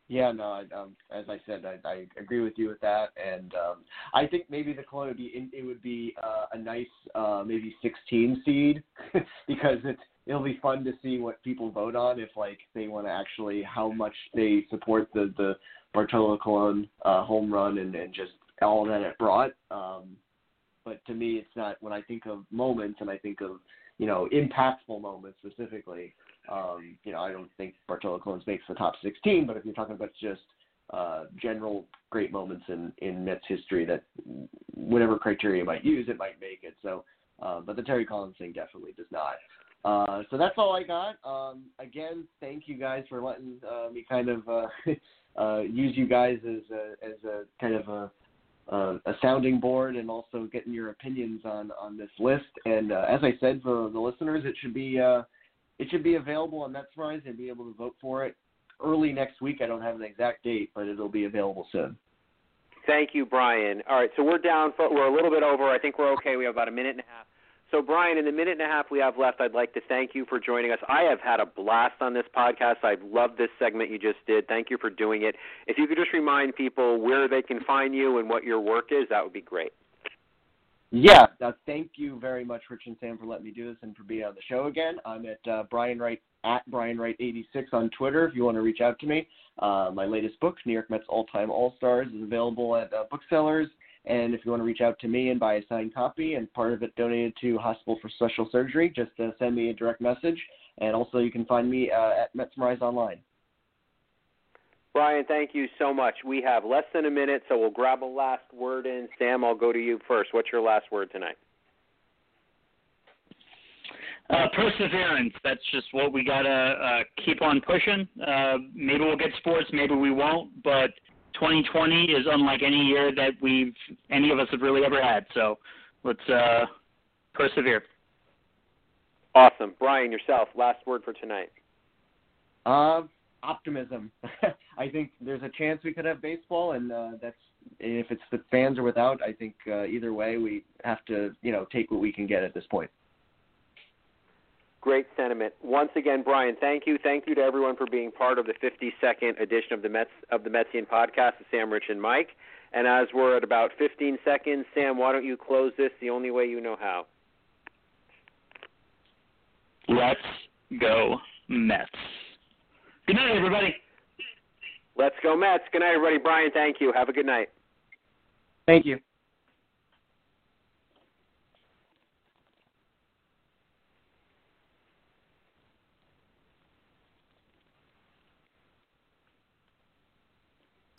Yeah, no. I, um, as I said, I, I agree with you with that, and um, I think maybe the Colon would be it would be uh, a nice uh, maybe 16 seed [laughs] because it's it'll be fun to see what people vote on if like they want to actually how much they support the the Bartolo Colon uh, home run and, and just all that it brought. Um, but to me, it's not. When I think of moments and I think of you know impactful moments specifically, um, you know, I don't think Bartolo Colons makes the top 16. But if you're talking about just uh, general great moments in in Mets history, that whatever criteria you might use, it might make it. So, uh, but the Terry Collins thing definitely does not. Uh, so that's all I got. Um, again, thank you guys for letting uh, me kind of uh, [laughs] uh, use you guys as a, as a kind of a uh, a sounding board and also getting your opinions on on this list. And uh, as I said for the listeners, it should be uh, it should be available on Metsmerize and be able to vote for it early next week. I don't have an exact date, but it'll be available soon. Thank you, Brian. All right, so we're down. We're a little bit over. I think we're okay. We have about a minute and a half. So, Brian, in the minute and a half we have left, I'd like to thank you for joining us. I have had a blast on this podcast. I've loved this segment you just did. Thank you for doing it. If you could just remind people where they can find you and what your work is, that would be great. Yeah, uh, thank you very much, Rich and Sam, for letting me do this and for being on the show again. I'm at uh, Brian Wright at Brian Wright 86 on Twitter. If you want to reach out to me, uh, my latest book, New York Mets All Time All Stars, is available at uh, booksellers and if you want to reach out to me and buy a signed copy and part of it donated to Hospital for Special Surgery, just uh, send me a direct message. And also, you can find me uh, at Metsmerize Online. Brian, thank you so much. We have less than a minute, so we'll grab a last word in. Sam, I'll go to you first. What's your last word tonight? Uh, perseverance. That's just what we gotta uh, keep on pushing. Uh, maybe we'll get sports, maybe we won't, but 2020 is unlike any year that we've any of us have really ever had. So let's uh, persevere. Awesome, Brian. Yourself. Last word for tonight. Uh, optimism. [laughs] I think there's a chance we could have baseball, and uh, that's if it's the fans or without. I think uh, either way, we have to you know take what we can get at this point. Great sentiment. Once again, Brian, thank you. Thank you to everyone for being part of the 52nd edition of the Mets of the Metsian podcast with Sam, Rich, and Mike. And as we're at about 15 seconds, Sam, why don't you close this the only way you know how? Let's go Mets. Good night, everybody. Let's go Mets. Good night, everybody. Brian, thank you. Have a good night. Thank you.